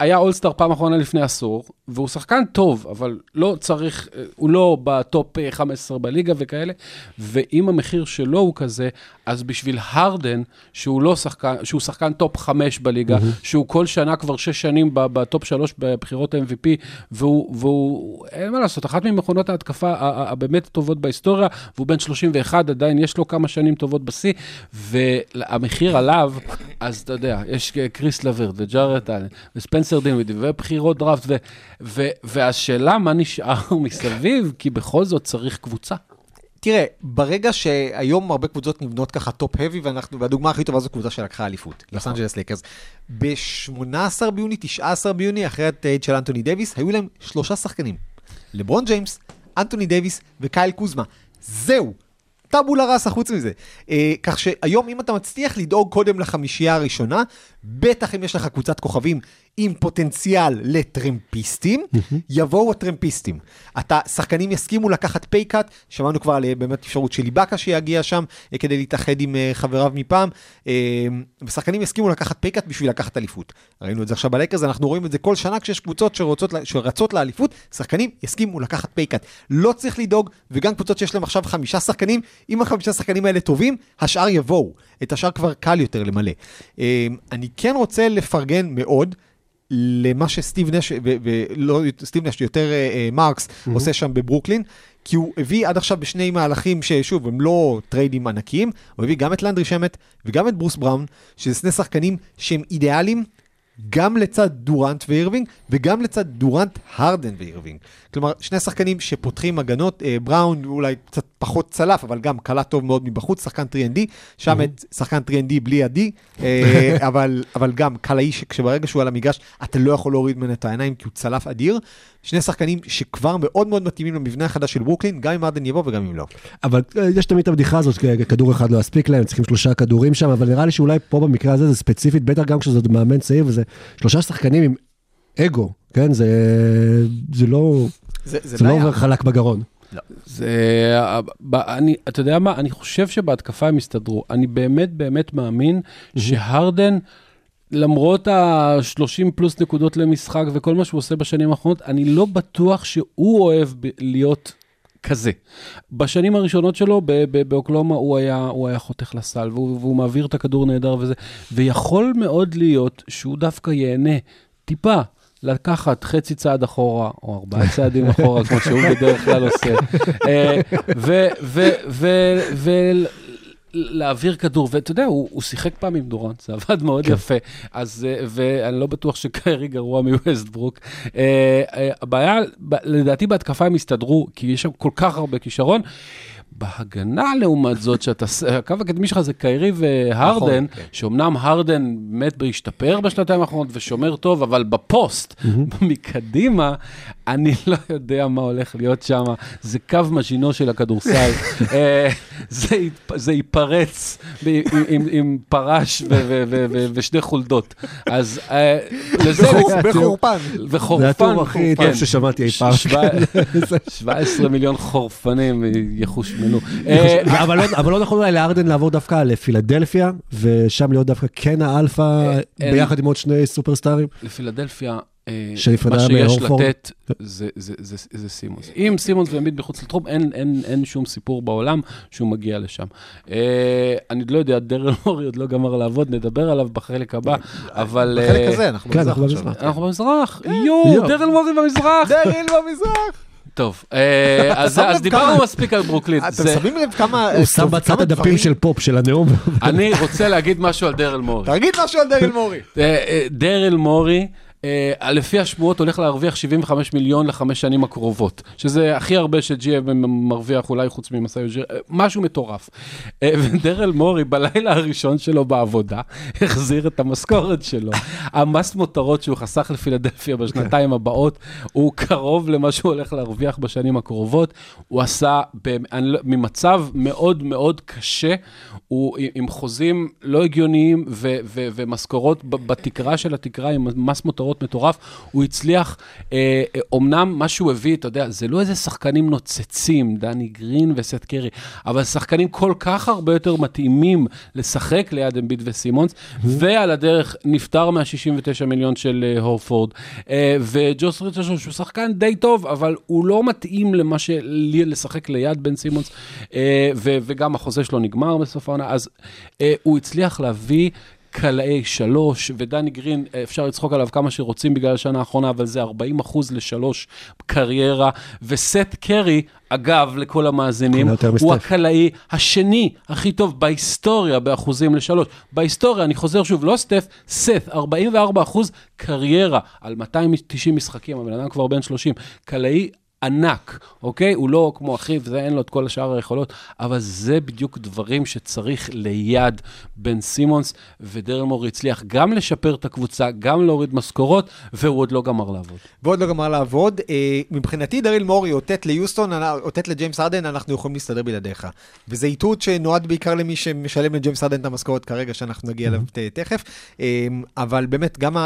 היה אולסטאר פעם אחרונה לפני עשור, והוא שחקן טוב, אבל לא צריך, אה, הוא לא ב top אה, 15 בליגה וכאלה, ואם המחיר שלו הוא כזה, אז בשביל הרדן, שהוא לא שחקן, שהוא שחקן top 5 בליגה, שהוא כל שנה כבר 6 שנים ב top 3 בבחירות ה-MVP, והוא, והוא, אין מה לעשות, אחת ממכונות ההתקפה הבאמת טובות בהיסטוריה, והוא בן 31, עדיין יש לו כמה שנים טובות בשיא, והמחיר עליו, אז אתה יודע, יש קריס לברט וג'ארט אלן וספנסר דינווידי ובחירות דראפט, ו, ו, והשאלה מה נשאר מסביב, כי בכל זאת צריך קבוצה. תראה, ברגע שהיום הרבה קבוצות נבנות ככה top-heavy, והדוגמה הכי טובה זו קבוצה שלקחה אליפות, לוס אנג'לס לייקרס. ב-18 ביוני, 19 ביוני, אחרי הטרייד של אנטוני דייוויס, היו להם שלושה שחקנים. לברון ג'יימס, אנטוני דייוויס וקייל קוזמה. זהו. טאבולה ראסה חוץ מזה. אה, כך שהיום אם אתה מצליח לדאוג קודם לחמישייה הראשונה, בטח אם יש לך קבוצת כוכבים עם פוטנציאל לטרמפיסטים, יבואו הטרמפיסטים. אתה, שחקנים יסכימו לקחת pay cut, שמענו כבר על אה, באמת אפשרות של איבאקה שיגיע שם אה, כדי להתאחד עם אה, חבריו מפעם, ושחקנים יסכימו לקחת pay cut בשביל לקחת אליפות. ראינו את זה עכשיו בלייקרס, אנחנו רואים את זה כל שנה כשיש קבוצות שרוצות, שרצות לאליפות, שחקנים יסכימו לקחת pay cut. לא צריך לדאוג, וגם קבוצות שיש להם עכשיו חמישה שחקנים, אם החמישה שחקנים האלה טובים, השאר יבואו. את השאר כבר קל יותר למלא. אני כן רוצה לפרגן מאוד. למה שסטיב נש, ולא סטיב נש, יותר אה, אה, מרקס, mm-hmm. עושה שם בברוקלין, כי הוא הביא עד עכשיו בשני מהלכים ששוב, הם לא טריידים ענקיים, הוא הביא גם את לנדרי שמט וגם את ברוס בראון, שזה שני שחקנים שהם אידיאליים, גם לצד דורנט ואירווינג, וגם לצד דורנט, הרדן ואירווינג. כלומר, שני שחקנים שפותחים הגנות, אה, בראון אולי קצת פחות צלף, אבל גם קלע טוב מאוד מבחוץ, שחקן 3ND, שם את שחקן 3ND בלי ה-D, אה, אבל, אבל גם קלעי שכשברגע שהוא על המגרש, אתה לא יכול להוריד ממנו את העיניים, כי הוא צלף אדיר. שני שחקנים שכבר מאוד מאוד מתאימים למבנה החדש של ברוקלין, גם אם הרדן יבוא וגם אם לא. אבל אה, יש תמיד את הבדיחה הזאת, כדור אחד לא יספיק להם, צריכים שלושה כדורים שם, אבל נראה לי שאולי פה במקרה הזה זה ספציפית, בטח גם כשזה עוד מאמן צעיר, וזה שלושה שחקנים עם אגו, כן? זה, זה לא, זה, זה לא עובר חלק בגרון. זה, ב- אני, אתה יודע מה, אני חושב שבהתקפה הם יסתדרו. אני באמת באמת מאמין שהרדן, למרות ה-30 פלוס נקודות למשחק וכל מה שהוא עושה בשנים האחרונות, אני לא בטוח שהוא אוהב להיות כזה. בשנים הראשונות שלו ב- ב- באוקלומה הוא היה, הוא היה חותך לסל, והוא, והוא מעביר את הכדור נהדר וזה, ויכול מאוד להיות שהוא דווקא ייהנה טיפה. לקחת חצי צעד אחורה, או ארבעה צעדים אחורה, כמו שהוא בדרך כלל עושה, אה, להעביר כדור, ואתה יודע, הוא, הוא שיחק פעם עם דורנט, זה עבד מאוד כן. יפה, אז, אה, ואני לא בטוח שקיירי גרוע מווסטברוק. אה, אה, הבעיה, לדעתי בהתקפה הם הסתדרו, כי יש שם כל כך הרבה כישרון. בהגנה, לעומת זאת, שאתה, הקו הקדמי שלך זה קיירי והרדן, נכון, כן. שאומנם הרדן מת בהשתפר בשנתיים האחרונות ושומר טוב, אבל בפוסט, מקדימה, אני לא יודע מה הולך להיות שם. זה קו מז'ינו של הכדורסל. אה, זה ייפרץ ב- עם- עם- עם פרש ו- ו- ו- ו- ושני חולדות. אז אה, לזה... בחורפן. וחורפן. זה התיאור הכי טוב. ששמעתי אי פעם. שבע- 17 מיליון חורפנים יחושמנו. אה, אבל לא- אבל לא נכון אולי לארדן לעבור דווקא לפילדלפיה, ושם להיות דווקא כן האלפא, ביחד עם עוד שני סופרסטארים. לפילדלפיה, מה שיש. לתת זה, זה, זה, זה סימונס. אם סימונס ועמיד מחוץ לתחום, אין, אין, אין שום סיפור בעולם שהוא מגיע לשם. אה, אני לא יודע, דרל מורי עוד לא גמר לעבוד, נדבר עליו בחלק הבא, אבל... בחלק אה, הזה, אנחנו כן, במזרח אנחנו עכשיו. במזרח. אנחנו במזרח, יואו, יואו. דרל מורי במזרח. דריל במזרח. טוב, אה, אז דיברנו מספיק על ברוקלין. אתם זה- שמים לב כמה... הוא שם בצד הדפים של פופ של הנאום. אני רוצה להגיד משהו על דרל מורי. תגיד משהו על דריל מורי. אה, אה, דרל מורי, אה, לפי השמועות הולך להרוויח 75 מיליון לחמש שנים הקרובות, שזה הכי הרבה ש-GM מרוויח, אולי חוץ ממסע יוג'יר, אה, משהו מטורף. אה, ודרל מורי בלילה הראשון שלו בעבודה, החזיר את המשכורת שלו. המס מותרות שהוא חסך לפילדלפיה בשנתיים הבאות, הוא קרוב למה שהוא הולך להרוויח בשנים הקרובות. הוא עשה, לא- ממצב מאוד מאוד קשה, הוא עם- חוזים לא הגיוניים ומשכורות בתקרה של התקרה עם מס מותרות מטורף, הוא הצליח, אה, אה, אומנם מה שהוא הביא, אתה יודע, זה לא איזה שחקנים נוצצים, דני גרין וסט קרי, אבל שחקנים כל כך הרבה יותר מתאימים לשחק ליד אמביט וסימונס, ועל הדרך נפטר מה-69 מיליון של אה, הורפורד, אה, וג'וס ריצ'רשון שהוא שחקן די טוב, אבל הוא לא מתאים למה של... לשחק ליד בן סימונס, אה, וגם החוזה שלו נגמר בסוף העונה, אז אה, הוא הצליח להביא... קלעי שלוש, ודני גרין, אה, אפשר לצחוק עליו כמה שרוצים בגלל השנה האחרונה, אבל זה 40 אחוז לשלוש קריירה, וסט קרי, אגב, לכל המאזינים, הוא. הקלעי השני הכי טוב בהיסטוריה באחוזים לשלוש. בהיסטוריה, אני חוזר שוב, לא סטף, סט, 44 אחוז קריירה על 290 משחקים, הבן אדם כבר בן 30, קלעי ענק, אוקיי? הוא לא כמו אחיו, זה אין לו את כל השאר היכולות, אבל זה בדיוק דברים שצריך ליד בן סימונס, ודרל מורי הצליח גם לשפר את הקבוצה, גם להוריד משכורות, והוא עוד לא גמר לעבוד. ועוד לא גמר לעבוד. אה, מבחינתי דרל מורי אותת ליוסטון, אותת לג'יימס הרדן, אנחנו יכולים להסתדר בלעדיך. וזה איתות שנועד בעיקר למי שמשלם לג'יימס הרדן את המשכורת כרגע, שאנחנו נגיע אליו ת- תכף. אה, אבל באמת, גם,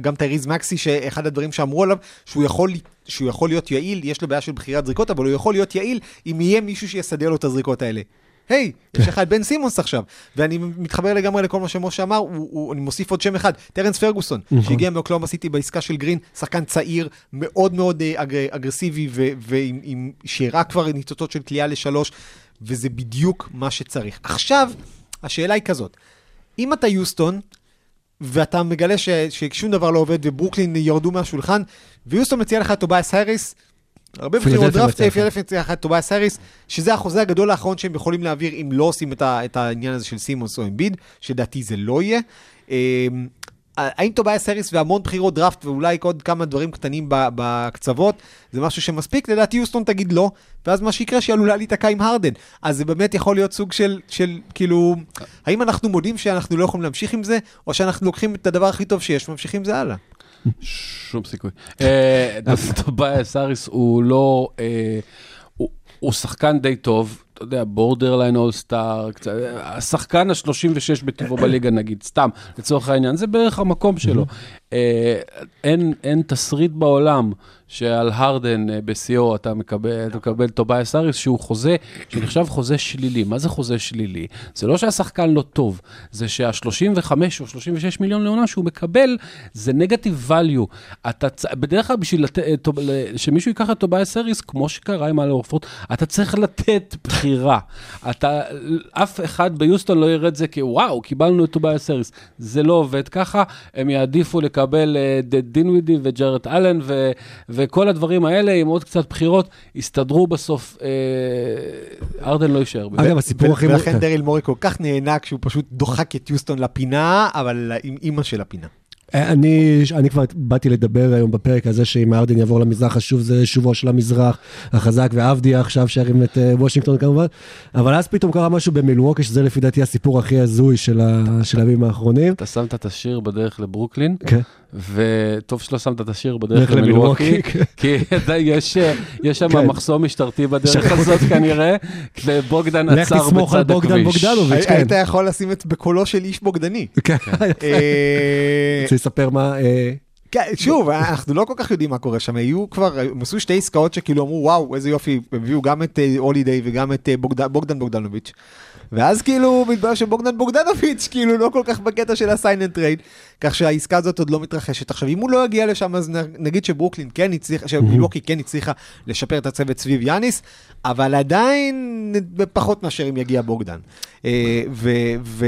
גם טייריס מקסי, שאחד הדברים שאמרו עליו, שהוא יכול... שהוא יכול להיות יעיל, יש לו בעיה של בחירת זריקות, אבל הוא יכול להיות יעיל אם יהיה מישהו שיסדר לו את הזריקות האלה. היי, יש לך את בן סימונס עכשיו. ואני מתחבר לגמרי לכל מה שמשה אמר, הוא, הוא, אני מוסיף עוד שם אחד, טרנס פרגוסון, שהגיע מאוקלהומה סיטי בעסקה של גרין, שחקן צעיר, מאוד מאוד אה, אגר, אגרסיבי, ו- ועם עם- שהראה כבר ניצוצות של קליעה לשלוש, וזה בדיוק מה שצריך. עכשיו, השאלה היא כזאת, אם אתה יוסטון, ואתה מגלה ש, ששום דבר לא עובד וברוקלין ירדו מהשולחן, ויוסטון מציע לך את טובייס האריס, הרבה בחירות דראפט. פילדלפיה מציע לך את טובייס האריס, שזה החוזה הגדול האחרון שהם יכולים להעביר אם לא עושים את, ה, את העניין הזה של סימונס או אמביד, שלדעתי זה לא יהיה. האם טובייס האריס והמון בחירות דראפט ואולי עוד כמה דברים קטנים בקצוות, זה משהו שמספיק? לדעתי יוסטון תגיד לא, ואז מה שיקרה שהיא עלולה להיתקע עם הרדן. אז זה באמת יכול להיות סוג של, של כאילו, האם אנחנו מודים שאנחנו לא יכולים להמשיך עם זה, או שאנחנו לוקחים את הדבר הכי טוב שיש וממשיכים זה הלאה? שום סיכוי. אה, טובייס האריס הוא לא, אה, הוא שחקן די טוב, אתה יודע, borderline אולסטאר, השחקן ה-36 בטיבו בליגה נגיד, סתם, לצורך העניין, זה בערך המקום שלו. אה, אין אין תסריט בעולם שעל הרדן אה, בשיאו אתה מקבל, אתה מקבל טובייס האריס, שהוא חוזה, שנחשב חוזה שלילי. מה זה חוזה שלילי? זה לא שהשחקן לא טוב, זה שה-35 או 36 מיליון לעונה שהוא מקבל, זה negative value. אתה, בדרך כלל בשביל לת... אה, שמישהו ייקח את טובייס האריס, כמו שקרה עם אל הורפורד, אתה צריך לתת בחירה. אתה, אף אחד ביוסטון לא יראה את זה כוואו, קיבלנו את טובייס האריס. זה לא עובד ככה, הם יעדיפו לקבל אה, דינווידי וג'רד אלן ו, וכל הדברים האלה, עם עוד קצת בחירות, יסתדרו בסוף, אה, ארדן לא יישאר. אגב, הסיפור הכי... ולכן דריל מורי כל כך נהנה כשהוא פשוט דוחק את יוסטון לפינה, אבל עם אימא של הפינה. אני, אני כבר באתי לדבר היום בפרק הזה שאם ארדן יעבור למזרח, אז שוב זה שובו של המזרח החזק, ועבדיה עכשיו שרים את אה, וושינגטון כמובן, אבל אז פתאום קרה משהו במילווקי, שזה לפי דעתי הסיפור הכי הזוי של ה- של הימים האחרונים. אתה שמת את השיר בדרך לברוקלין, כן. וטוב שלא שמת את השיר בדרך דרך למילווקי, כן. כי אתה- יש שם כן. מחסום משטרתי בדרך הזאת כנראה, ובוגדן לך עצר תסמוך על בצד בוגדן הכביש. בוגדנוביץ', כן. היית יכול לשים את בקולו של איש בוגדני. כן. אה, רוצה לספר מה... כן, שוב, אנחנו לא כל כך יודעים מה קורה שם, היו כבר, הם עשו שתי עסקאות שכאילו אמרו, וואו, איזה יופי, הם הביאו גם את אה, הולידיי וגם את אה, בוגד- בוגדן בוגדנוביץ'. ואז כאילו מתברר שבוגדן בוגדנוביץ' כאילו לא כל כך בקטע של ה sign and trade, כך שהעסקה הזאת עוד לא מתרחשת. עכשיו, אם הוא לא יגיע לשם, אז נגיד שברוקלין כן הצליחה, שמילווקי כן הצליחה לשפר את הצוות סביב יאניס, אבל עדיין פחות מאשר אם יגיע בוגדן. אה, ו- ו-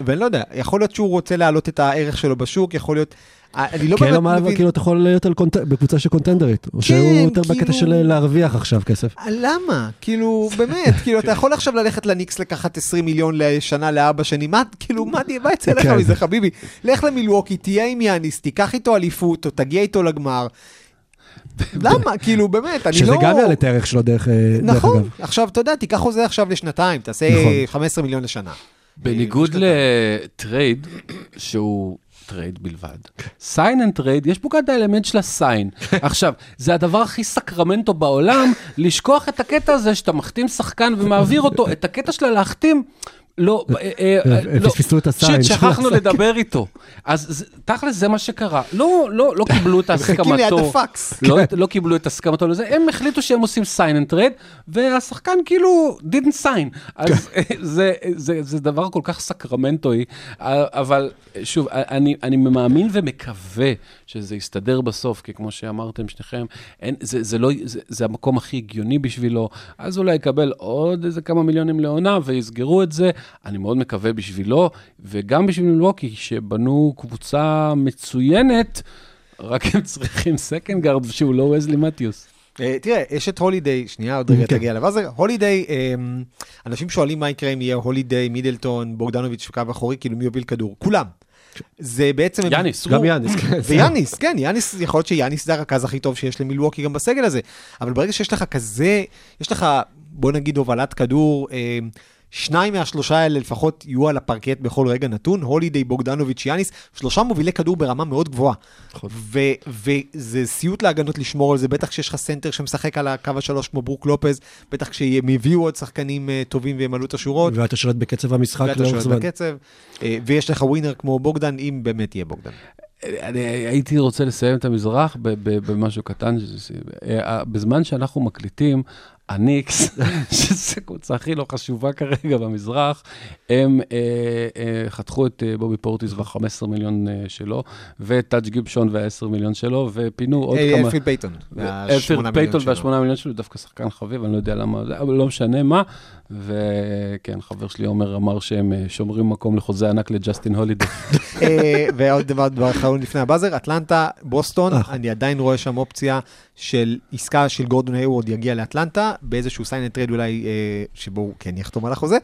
ואני לא יודע, יכול להיות שהוא רוצה להעלות את הערך שלו בשוק, יכול להיות... אני לא כן, באמת מבין... כאילו אתה יכול להיות. בקבוצה של קונטנדרית, או שהוא יותר בקטע כאילו- של להרוויח עכשיו כסף. למה? כאילו, באמת, כאילו, אתה יכול עכשיו ללכת לניקס לקחת 20 מיליון לשנה לארבע שנים, מה, כאילו, מה יצא לך כן. מזה, חביבי? לך למילווקי, תהיה עם יאניס, תיקח איתו אליפות, או תגיע איתו לגמר. למה? כאילו, באמת, אני לא... שזה גם יעלה את הערך שלו דרך, אה, נכון, אגב. עכשיו, אתה יודע, תיקח חוזה עכשיו לשנתיים, תעשה נכון. 15 מיליון לשנה. בניגוד לטרייד, שהוא טרייד בלבד, sign and trade, יש פה גם את האלמנט של ה sign. עכשיו, זה הדבר הכי סקרמנטו בעולם, לשכוח את הקטע הזה שאתה מחתים שחקן ומעביר אותו, את הקטע שלה להחתים. לא, אה, אה, אה, לא. פספסו את הסיין שיט, שכחנו. לדבר איתו. אז תכל'ס זה מה שקרה. לא, לא, לא קיבלו את מחכים ליד הסכמתו. הפקס. לא, לא קיבלו את הסכמתו לזה, הם החליטו שהם עושים sign and trade, והשחקן כאילו didn't sign. אז זה, זה, דבר כל כך סקרמנטוי, אבל שוב, אני, מאמין ומקווה שזה יסתדר בסוף, כי כמו שאמרתם שניכם, לא, זה המקום הכי הגיוני בשבילו, אז אולי יקבל עוד איזה כמה מיליונים לעונה ויסגרו את זה. אני מאוד מקווה בשבילו, וגם בשביל מילווקי, שבנו קבוצה מצוינת, רק הם צריכים second guard שהוא לא ווסלי מתיוס. אה, תראה, יש את הולידיי, שנייה, עוד רגע כן. תגיע אליו. אז הולידיי, אמ, אנשים שואלים מה יקרה אם יהיה הולידיי, מידלטון, בוגדנוביץ' בקו אחורי, כאילו מי יוביל כדור? כולם. זה בעצם... יאניס. גם יאניס, כן. ויאניס, כן, יאניס, יכול להיות שיאניס זה הרכז הכי טוב שיש למילווקי גם בסגל הזה. אבל ברגע שיש לך כזה, יש לך, בוא נגיד, הובלת כדור, אה, שניים מהשלושה האלה לפחות יהיו על הפרקט בכל רגע נתון, הולידיי, בוגדנוביץ', יאניס, שלושה מובילי כדור ברמה מאוד גבוהה. ו- וזה סיוט להגנות לשמור על זה, בטח כשיש לך סנטר שמשחק על הקו השלוש כמו ברוק לופז, בטח כשהם הביאו עוד שחקנים אה, טובים וימלאו את השורות. ואתה שולט בקצב המשחק ואתה לאורך שולט זמן. בקצב, אה, ויש לך ווינר כמו בוגדן, אם באמת יהיה בוגדן. אני הייתי רוצה לסיים את המזרח ב- ב- במשהו קטן. אה, בזמן שאנחנו מקליטים, הניקס, שזו הקבוצה הכי לא חשובה כרגע במזרח, הם אה, אה, חתכו את אה, בובי פורטיס וה-15 מיליון אה, שלו, ואת טאג' גיבשון וה-10 מיליון שלו, ופינו עוד אה, כמה... אלפריד פייטון. אלפריד והשמונה פייטון מיליון שלו. והשמונה מיליון שלו, דווקא שחקן חביב, אני לא יודע למה, אבל לא משנה מה. וכן, חבר שלי עומר אמר שהם אה, שומרים מקום לחוזה ענק לג'סטין הולידי. אה, ועוד דבר, דבר אחרון לפני ה buzzer, אטלנטה, בוסטון, אה. אני עדיין רואה שם אופציה של עסקה של גורדון היוורד יגיע לאטלנטה, באיזשהו סיין טרייד אולי, שבו הוא כן יחתום על החוזה,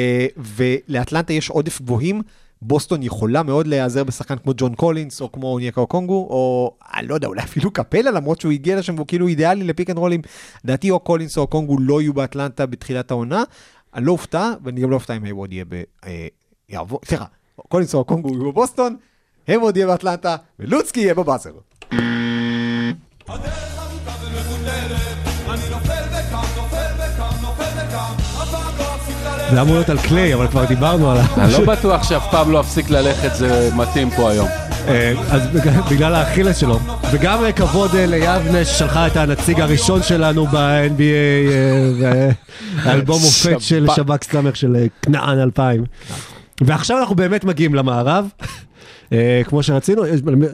ולאטלנטה יש עודף גבוהים. בוסטון יכולה מאוד להיעזר בשחקן כמו ג'ון קולינס, או כמו אונייקה אוקונגו, או אני לא יודע, אולי אפילו קפלה, למרות שהוא הגיע לשם והוא כאילו אידיאלי ל pick and roll ים. לדעתי או קולינס או אוקונגו לא יהיו באטלנטה בתחילת העונה. אני לא אופתע, ואני גם לא אופתע אם היוורד יהיה ב... אה, יעבור, סליחה, קולינס או אוקונגו יהיו בבוסטון, היוורד יהיה באטלנטה, ולוצקי יהיה ב buzzer. זה אמור להיות על קליי, אבל כבר דיברנו עליו. אני לא בטוח שאף פעם לא אפסיק ללכת, זה מתאים פה היום. אה, אז בג- בגלל האכילס שלו. וגם אה, כבוד אה, ליבנה ששלחה את הנציג הראשון שלנו ב-NBA, האלבום מופת של שב"כ. שב"כ סמך של כנען 2000. ועכשיו אנחנו באמת מגיעים למערב. אה, כמו שרצינו,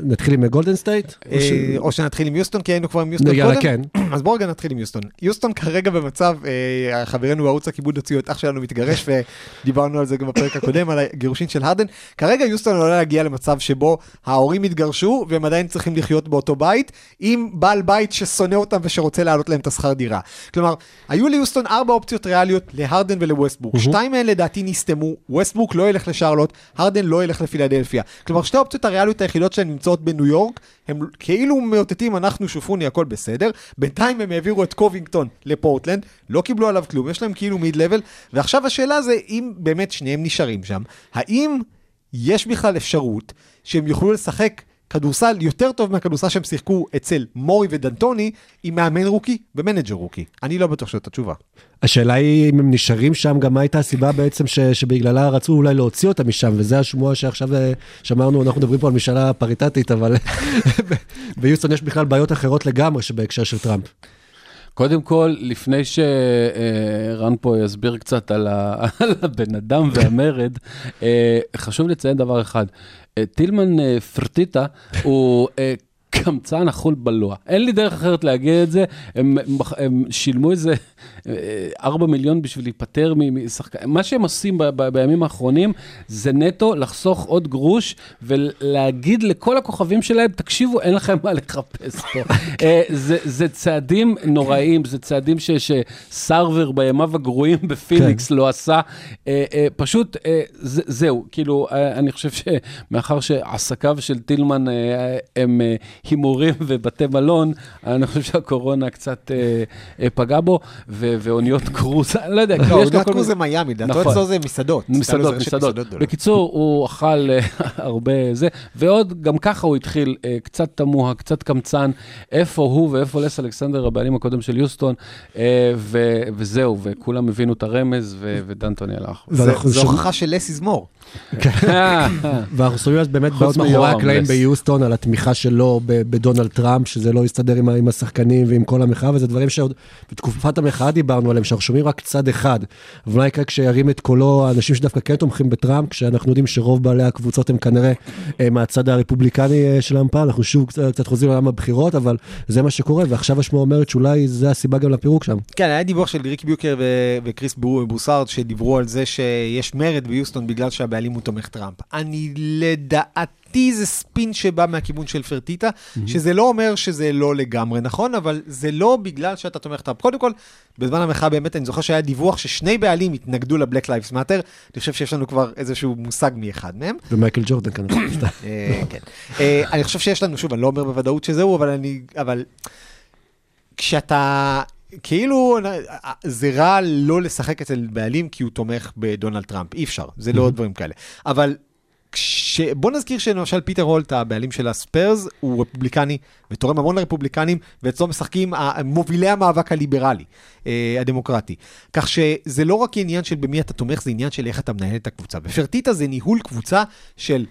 נתחיל עם גולדן סטייט? אה, או שנתחיל עם יוסטון, כי היינו כבר עם יוסטון יאללה, קודם. כן. אז בואו רגע נתחיל עם יוסטון. יוסטון כרגע במצב, אה, חברנו בערוץ הכיבוד הוציאו את אח שלנו מתגרש, ודיברנו על זה גם בפרק הקודם, על הגירושין של הרדן. כרגע יוסטון עולה להגיע למצב שבו ההורים התגרשו, והם עדיין צריכים לחיות באותו בית, עם בעל בית ששונא אותם ושרוצה להעלות להם את השכר דירה. כלומר, היו ליוסטון ארבע אופציות ריאליות להרדן ולווסטבורק. שתיים מהן לדעתי נסתמו, ווסטבורק לא ילך לשרלוט, הרדן לא ילך לפילדלפיה. כלומר, שתי האופציות הריאליות היחידות שהן נמצאות בניו יורק, הם כאילו מאותתים, אנחנו שופוני, הכל בסדר. בינתיים הם העבירו את קובינגטון לפורטלנד, לא קיבלו עליו כלום, יש להם כאילו מיד לבל, ועכשיו השאלה זה אם באמת שניהם נשארים שם, האם יש בכלל אפשרות שהם יוכלו לשחק כדורסל יותר טוב מהכדורסל שהם שיחקו אצל מורי ודנטוני עם מאמן rookie ומנג'ר rookie? אני לא בטוח שזאת התשובה. השאלה היא אם הם נשארים שם, גם מה הייתה הסיבה בעצם ש, שבגללה רצו אולי להוציא אותם משם, וזה השמועה שעכשיו אה, שאמרנו, אנחנו מדברים פה על משאלה פריטטית, אבל ביוסטון יש בכלל בעיות אחרות לגמרי שבהקשר של טראמפ. קודם כל, לפני שרן פה יסביר קצת על ה- על הבן אדם והמרד, אה, חשוב לציין דבר אחד. אה, טילמן אה, פרטיטה הוא... אה, קמצן אכול בלוע. אין לי דרך אחרת להגיד את זה. הם, הם שילמו איזה אה, 4 מיליון בשביל להיפטר משחקן. מה שהם עושים ב, ב, בימים האחרונים זה נטו לחסוך עוד גרוש ולהגיד לכל הכוכבים שלהם, תקשיבו, אין לכם מה לחפש פה. אה, זה, זה צעדים נוראים, זה צעדים ש, שסרבר בימיו הגרועים בפיניקס לא עשה. אה, אה, פשוט, אה, זה, זהו, כאילו, אה, אני חושב שמאחר שעסקיו של טילמן אה, הם אה, הימורים ובתי מלון, אני חושב שהקורונה קצת אה, אה, פגעה בו, ו- ואוניות קרוז, אני לא יודע, לא, יש לו עונת כל קרוז מיני- זה מיאמי, דעתו נכון. אצלו זה מסעדות. מסעדות, רשת מסעדות. בקיצור, הוא אכל אה, הרבה זה, ועוד, גם ככה הוא התחיל אה, קצת תמוה, קצת קמצן, איפה הוא ואיפה לס אלכסנדר, הבעלים הקודם של יוסטון, אה, ו- וזהו, וכולם הבינו את הרמז, ו- ודנטוני הלך. זו הוכחה של לס יזמור. ואנחנו שומעים אז באמת בעיות מאחורי הקלעים. ביוסטון על התמיכה שלו ב- בדונלד טראמפ, שזה לא יסתדר עם עם השחקנים ועם כל המחאה, וזה דברים שעוד בתקופת המחאה דיברנו עליהם, שאנחנו שומעים רק צד אחד. אבל מה יקרה כשירים את קולו האנשים שדווקא כן תומכים בטראמפ, כשאנחנו יודעים שרוב בעלי הקבוצות הם כנראה אה, מהצד הרפובליקני אה, של המפה, אנחנו שוב קצת- קצת חוזרים לעולם הבחירות, אבל זה מה שקורה, ועכשיו השמועה אומרת שאולי זה הסיבה גם לפירוק שם. כן, היה דיווח של ריק ביוקר ו- וקריס בוסארד שדיברו על זה שיש מרד ביוסטון בגלל שהבעלים הוא תומך טראמפ. אני לדעתי זה ספין שבא מהכיוון של פרטיטה, שזה לא אומר שזה לא לגמרי נכון, אבל זה לא בגלל שאתה תומך טראמפ. קודם כל, בזמן המחאה באמת, אני זוכר שהיה דיווח ששני בעלים התנגדו ל Black Lives Matter. אני חושב שיש לנו כבר איזשהו מושג מאחד מהם. ומייקל ג'ורדן כאן. אה, כן. אה, אני חושב שיש לנו, שוב, אני לא אומר בוודאות שזהו, אבל אני, אבל כשאתה, כאילו, זה רע לא לשחק אצל בעלים כי הוא תומך בדונלד טראמפ, אי אפשר, זה לא דברים כאלה. אבל כש... בוא נזכיר שלמשל פיטר הולט, הבעלים של הספיירס, הוא רפובליקני ותורם המון לרפובליקנים, ואצלו משחקים מובילי המאבק הליברלי, אה, הדמוקרטי. כך שזה לא רק עניין של במי אתה תומך, זה עניין של איך אתה מנהל את הקבוצה. ופרטיטה זה ניהול קבוצה של...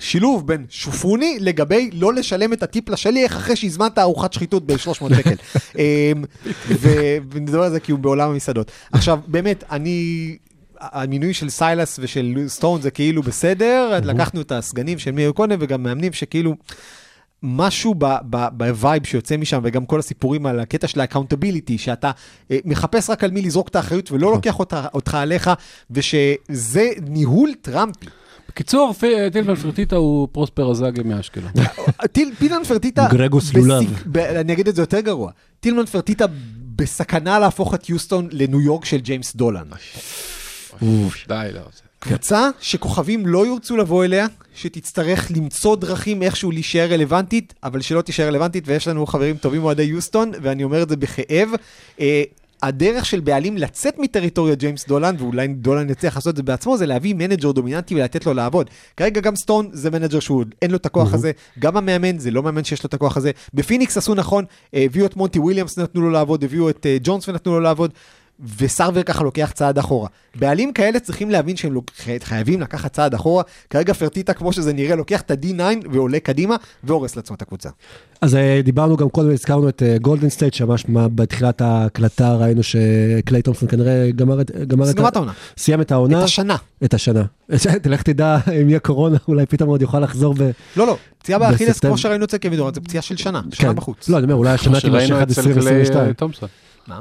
שילוב בין שופוני לגבי לא לשלם את הטיפ לשליח אחרי שהזמנת ארוחת שחיתות ב-300 שקל. אמ, ונדבר על זה כי הוא בעולם המסעדות. עכשיו, באמת, אני... המינוי של סיילס ושל סטון זה כאילו בסדר, לקחנו את הסגנים של מי היה קודם וגם מאמנים שכאילו... משהו בווייב שיוצא משם, וגם כל הסיפורים על הקטע של ה accountability, שאתה אה, מחפש רק על מי לזרוק את האחריות ולא לוקח אותה, אותך עליך, ושזה ניהול טראמפי. בקיצור, פ- טילמן פרטיטה הוא פרוספר אזאגי מאשקלון. טיל, פילמן פרטיטה, גרגוס לולב. אני אגיד את זה יותר גרוע, טילמן פרטיטה בסכנה להפוך את יוסטון לניו יורק של ג'יימס דולן. די, לא. קבוצה שכוכבים לא ירצו לבוא אליה, שתצטרך למצוא דרכים איכשהו להישאר רלוונטית, אבל שלא תישאר רלוונטית, ויש לנו חברים טובים אוהדי יוסטון, ואני אומר את זה בכאב. אה, הדרך של בעלים לצאת מטריטוריית ג'יימס דולן, ואולי דולן יצליח לעשות את זה בעצמו, זה להביא מנג'ר דומיננטי ולתת לו לעבוד. כרגע גם סטון זה מנג'ר שהוא אין לו את הכוח הזה, גם המאמן זה לא מאמן שיש לו את הכוח הזה. בפיניקס עשו נכון, אה, הביאו את מונטי וויליאמס נתנו לו לעבוד, הביאו את אה, ג'ונס ונתנו לו לעבוד. וסרבר ככה לוקח צעד אחורה. בעלים כאלה צריכים להבין שהם לוק- חייבים לקחת צעד אחורה. כרגע פרטיטה, כמו שזה נראה, לוקח את ה-D9 ועולה קדימה, והורס לעצמו את הקבוצה. אז אה, דיברנו גם קודם, הזכרנו את גולדן סטייט, שממש בתחילת ההקלטה ראינו שקליי תומפסון כנראה גמר את... גמר אז את העונה. סיים את העונה. את השנה. את השנה. תלך תדע אם יהיה קורונה, אולי פתאום עוד יוכל לחזור ב... לא, לא, פציעה באכילס. כמו שראינו אצל קווין דורנט, זה פציעה של שנה, שנה כן. בחוץ. לא, אני אומר, אולי השנה תימשך עד אצל קליי 2022.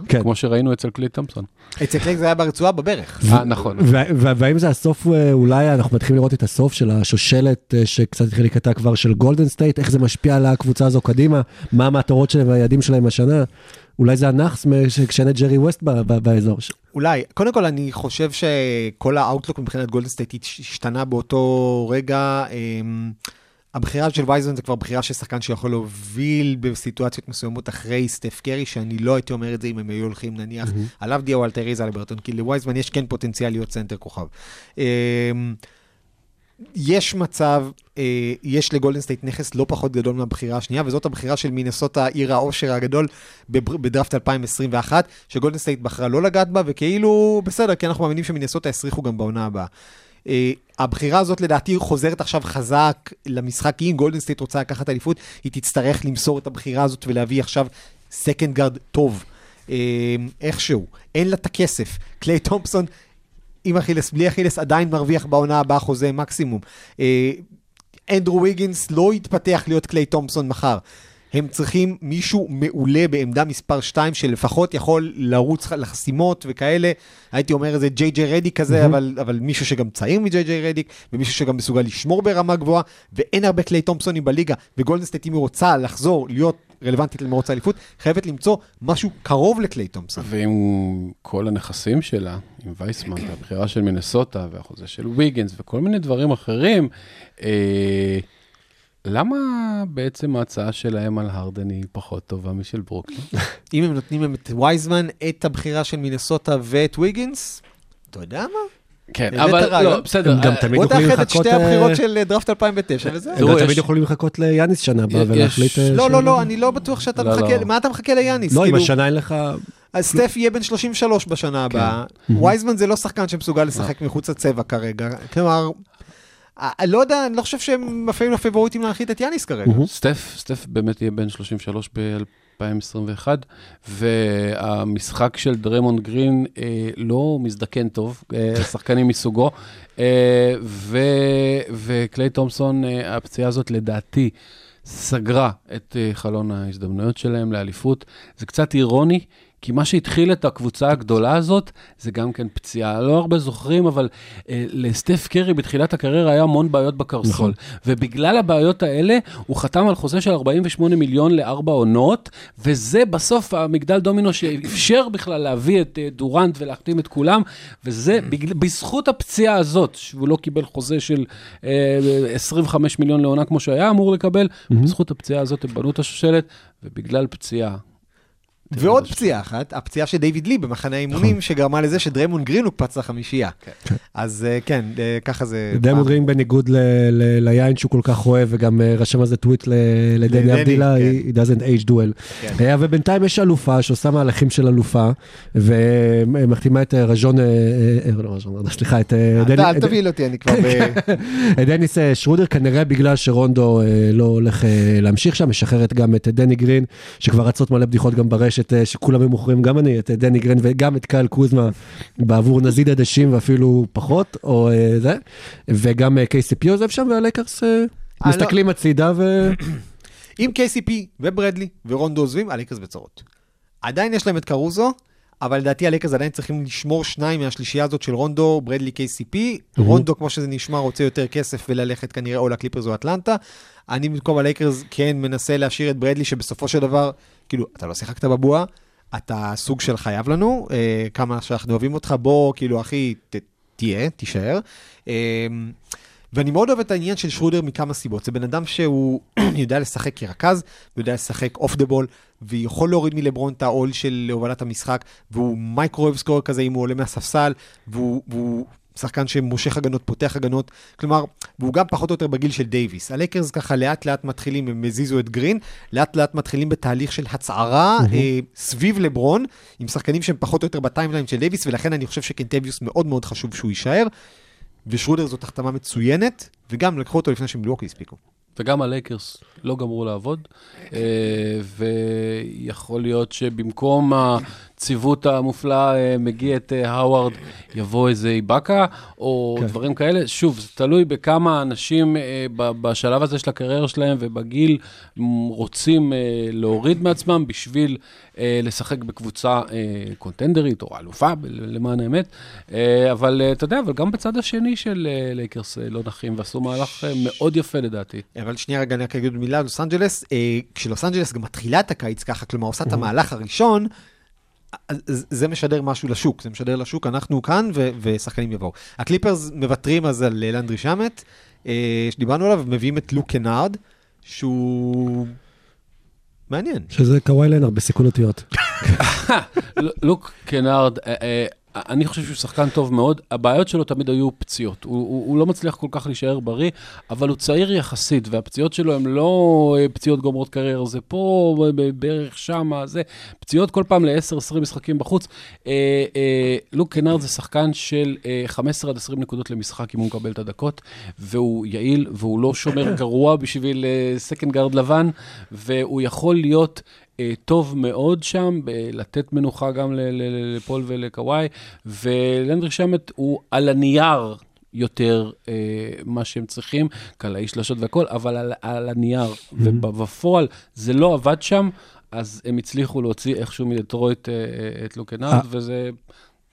כן. כמו שראינו אצל קליי תומפסון. אצל קליי זה היה ברצועה בברך. אה, נכון. וה- וה- והאם זה הסוף, אה, אולי אנחנו מתחילים לראות את הסוף של השושלת אה, שקצת התחיל להיקטע כבר של גולדן סטייט, איך זה משפיע על הקבוצה הזו קדימה, מה המטרות שלהם והיעדים שלהם השנה. אולי זה הנאחס כשאין את ג'רי ווסט ב- ב- באזור. אולי, קודם כל אני חושב שכל ה outlook מבחינת גולדן סטייט השתנה באותו רגע. אמ, הבחירה של וייזמן זה כבר בחירה של שחקן שיכול להוביל בסיטואציות מסוימות אחרי סטף קרי, שאני לא הייתי אומר את זה אם הם היו הולכים נניח על אבדיה או על טייריס הליברטון, כי לווייזמן יש כן פוטנציאל להיות סנטר כוכב. אמ, יש מצב, אה, יש לגולדן סטייט נכס לא פחות גדול מהבחירה השנייה, וזאת הבחירה של מינסוטה, עתיר העושר הגדול בדראפט 2021, שגולדן סטייט בחרה לא לגעת בה, וכאילו, בסדר, כי אנחנו מאמינים שמינסוטה יסריחו גם בעונה הבאה. אה, הבחירה הזאת לדעתי חוזרת עכשיו חזק למשחק, כי אם גולדן סטייט רוצה לקחת אליפות, היא תצטרך למסור את הבחירה הזאת ולהביא עכשיו second guard טוב. אה, איכשהו, אין לה את הכסף. קליי תומפסון עם אכילס, בלי אכילס, עדיין מרוויח בעונה הבאה חוזה מקסימום. אה, אנדרו ויגינס לא יתפתח להיות קליי תומפסון מחר. הם צריכים מישהו מעולה בעמדה מספר 2, שלפחות יכול לרוץ לחסימות וכאלה. הייתי אומר איזה ג'יי ג'יי רדיק כזה, אבל, אבל מישהו שגם צעיר מג'יי ג'יי רדיק, ומישהו שגם מסוגל לשמור ברמה גבוהה, ואין הרבה קליי תומפסונים בליגה, וגולדן סטייט אם היא רוצה לחזור, להיות רלוונטית למרוץ האליפות, חייבת למצוא משהו קרוב לקליי תומפסון. ועם כל הנכסים שלה, עם וייסמן, והבחירה של מינסוטה, והחוזה של ויגנס, וכל מיני דברים אחרים, אה, למה בעצם ההצעה שלהם על הרדן היא פחות טובה משל ברוקלין? אם הם נותנים להם את וייזמן, את הבחירה של מינסוטה ואת ויגינס, אתה יודע מה? כן, אבל. לא, בסדר. הם גם אה, תמיד בוא יכולים תאחד את לחכות, שתי אה, הבחירות של אה, דראפט 2009 וזהו. הם גם תמיד יכולים לחכות ליאניס שנה הבאה ולהחליט... אה, לא, ש- לא, לא, אני לא בטוח שאתה לא, מחכה, לא. מה אתה מחכה ליאניס? לא, אם כאילו, השנה אין לך... אז סטף יהיה בן 33 בשנה הבאה. וייזמן זה לא שחקן שמסוגל לשחק מחוץ לצבע כרגע. כלומר, אה, לא יודע, אני לא חושב שהם אפילו הפייבוריטים להנחית את יאניס כרגע. סטף, סטף באמת יהיה בן 33 ב-2021, והמשחק של דריימונד גרין אה, לא מזדקן טוב, אה, שחקנים מסוגו, אה, ו, וקליי תומפסון, אה, הפציעה הזאת לדעתי סגרה את חלון ההזדמנויות שלהם לאליפות. זה קצת אירוני. כי מה שהתחיל את הקבוצה הגדולה הזאת, זה גם כן פציעה. לא הרבה זוכרים, אבל אה, לסטף קרי בתחילת הקריירה היה המון בעיות בקרסול. נכון. ובגלל הבעיות האלה, הוא חתם על חוזה של 48 מיליון לארבע עונות, וזה בסוף המגדל דומינו שאפשר בכלל להביא את אה, דורנט ולהחתים את כולם, וזה בגל, בזכות הפציעה הזאת, שהוא לא קיבל חוזה של אה, 25 מיליון לעונה כמו שהיה אמור לקבל, בזכות הפציעה הזאת הם בנו את השושלת, ובגלל פציעה. ועוד פציעה אחת, הפציעה של דיוויד לי במחנה האימונים, שגרמה לזה שדריימונד גרין הוקפץ לחמישייה. אז אה, כן, אה, ככה זה... דריימונד גרין בניגוד ליין שהוא כל כך אוהב, וגם אה, רשם על זה טוויט לדני אבדילה, כן. he doesn't age well. כן. ובינתיים יש אלופה שעושה מהלכים של אלופה, ומחתימה את רז'ון, אה, לא רז'ון, סליחה, את דני- אל תבהיל אותי, אני כבר. את דניס שרודר, כנראה בגלל שרונדו לא הולך להמשיך שם, משחררת גם את דני גרין, שכבר רצות מלא בדיחות גם ברשת, אה, שכולם היו מוכרים, גם אני, את אה, דני גרין וגם את קייל קוזמה, בעבור נזיד עדשים ואפילו פחות, או אה, זה, וגם KCP עוזב שם, והלייקרס אה, מסתכלים הצידה ו... אם KCP וברדלי ורונדו עוזבים, הלייקרס בצרות. עדיין יש להם את קרוזו, אבל לדעתי הלייקרס עדיין צריכים לשמור שניים מהשלישייה הזאת של רונדו, ברדלי, KCP. רונדו, כמו שזה נשמע, רוצה יותר כסף וללכת כנראה או לקליפרס או אטלנטה. אני במקום הלייקרס כן מנסה להשאיר את ברדלי, שבסופו של דבר, כאילו, אתה לא שיחקת בבועה, אתה סוג של חייב לנו, אה, כמה שאנחנו אוהבים אותך, בוא, כאילו, אחי, ת, תהיה, תישאר. אה, ואני מאוד אוהב את העניין של שרודר מכמה סיבות. זה בן אדם שהוא יודע לשחק כרכז, ויודע לשחק off the ball, ויכול להוריד מלברון את העול של הובלת המשחק, והוא microwave scorer כזה אם הוא עולה מהספסל, והוא, והוא שחקן שמושך הגנות, פותח הגנות, כלומר, והוא גם פחות או יותר בגיל של דייוויס. הלייקרס ככה לאט לאט מתחילים, הם הזיזו את גרין, לאט לאט מתחילים בתהליך של הצערה אה, סביב לברון, עם שחקנים שהם פחות או יותר ב timeline של דייוויס, ולכן אני חושב שקנטביוס מאוד מאוד חשוב שהוא יישאר. ושרודר זאת החתמה מצוינת, וגם לקחו אותו לפני שמילואוקי הספיקו. וגם הלייקרס לא גמרו לעבוד, אה, ויכול להיות שבמקום הציוות המופלא אה, מגיע את אה, האווארד, יבוא איזה איבאקה, או כן. דברים כאלה. שוב, זה תלוי בכמה אנשים אה, בשלב הזה של הקריירה שלהם ובגיל רוצים להוריד מעצמם בשביל לשחק בקבוצה קונטנדרית או אלופה, למען האמת. אבל אתה יודע, אבל גם בצד השני של לייקרס לא נחים, ועשו מהלך מאוד יפה לדעתי. אבל שנייה רגע, אני רק אגיד מילה על לוס אנג'לס. כשלוס אנג'לס גם מתחילה את הקיץ ככה, כלומר עושה את המהלך הראשון, זה משדר משהו לשוק, זה משדר לשוק, אנחנו כאן ו- ושחקנים יבואו. הקליפרס מוותרים אז על לנדרי שמט, אה, שדיברנו עליו, מביאים את לוק קנארד, שהוא מעניין. שזה קוואי לנר בסיכון אותיות. לוק קנארד, אה, אה, אני חושב שהוא שחקן טוב מאוד, הבעיות שלו תמיד היו פציעות. הוא, הוא, הוא לא מצליח כל כך להישאר בריא, אבל הוא צעיר יחסית, והפציעות שלו הן לא אה, פציעות גומרות קריירה, זה פה, ב- בערך שמה, זה פציעות כל פעם ל-10-20 משחקים בחוץ. אה, אה, לוק קנארד זה שחקן של אה, 15 עד 20 נקודות למשחק אם הוא מקבל את הדקות, והוא יעיל, והוא לא שומר גרוע בשביל second guard לבן, והוא יכול להיות... אה, טוב מאוד שם, לתת מנוחה גם לפול ולקוואי, ולנדרי שמט הוא על הנייר יותר אה, מה שהם צריכים, קלעי שלשות והכל, אבל על, על הנייר, ובפועל זה לא עבד שם, אז הם הצליחו להוציא איכשהו מדטרויט אה, אה, את לוק קנארד, אה. וזה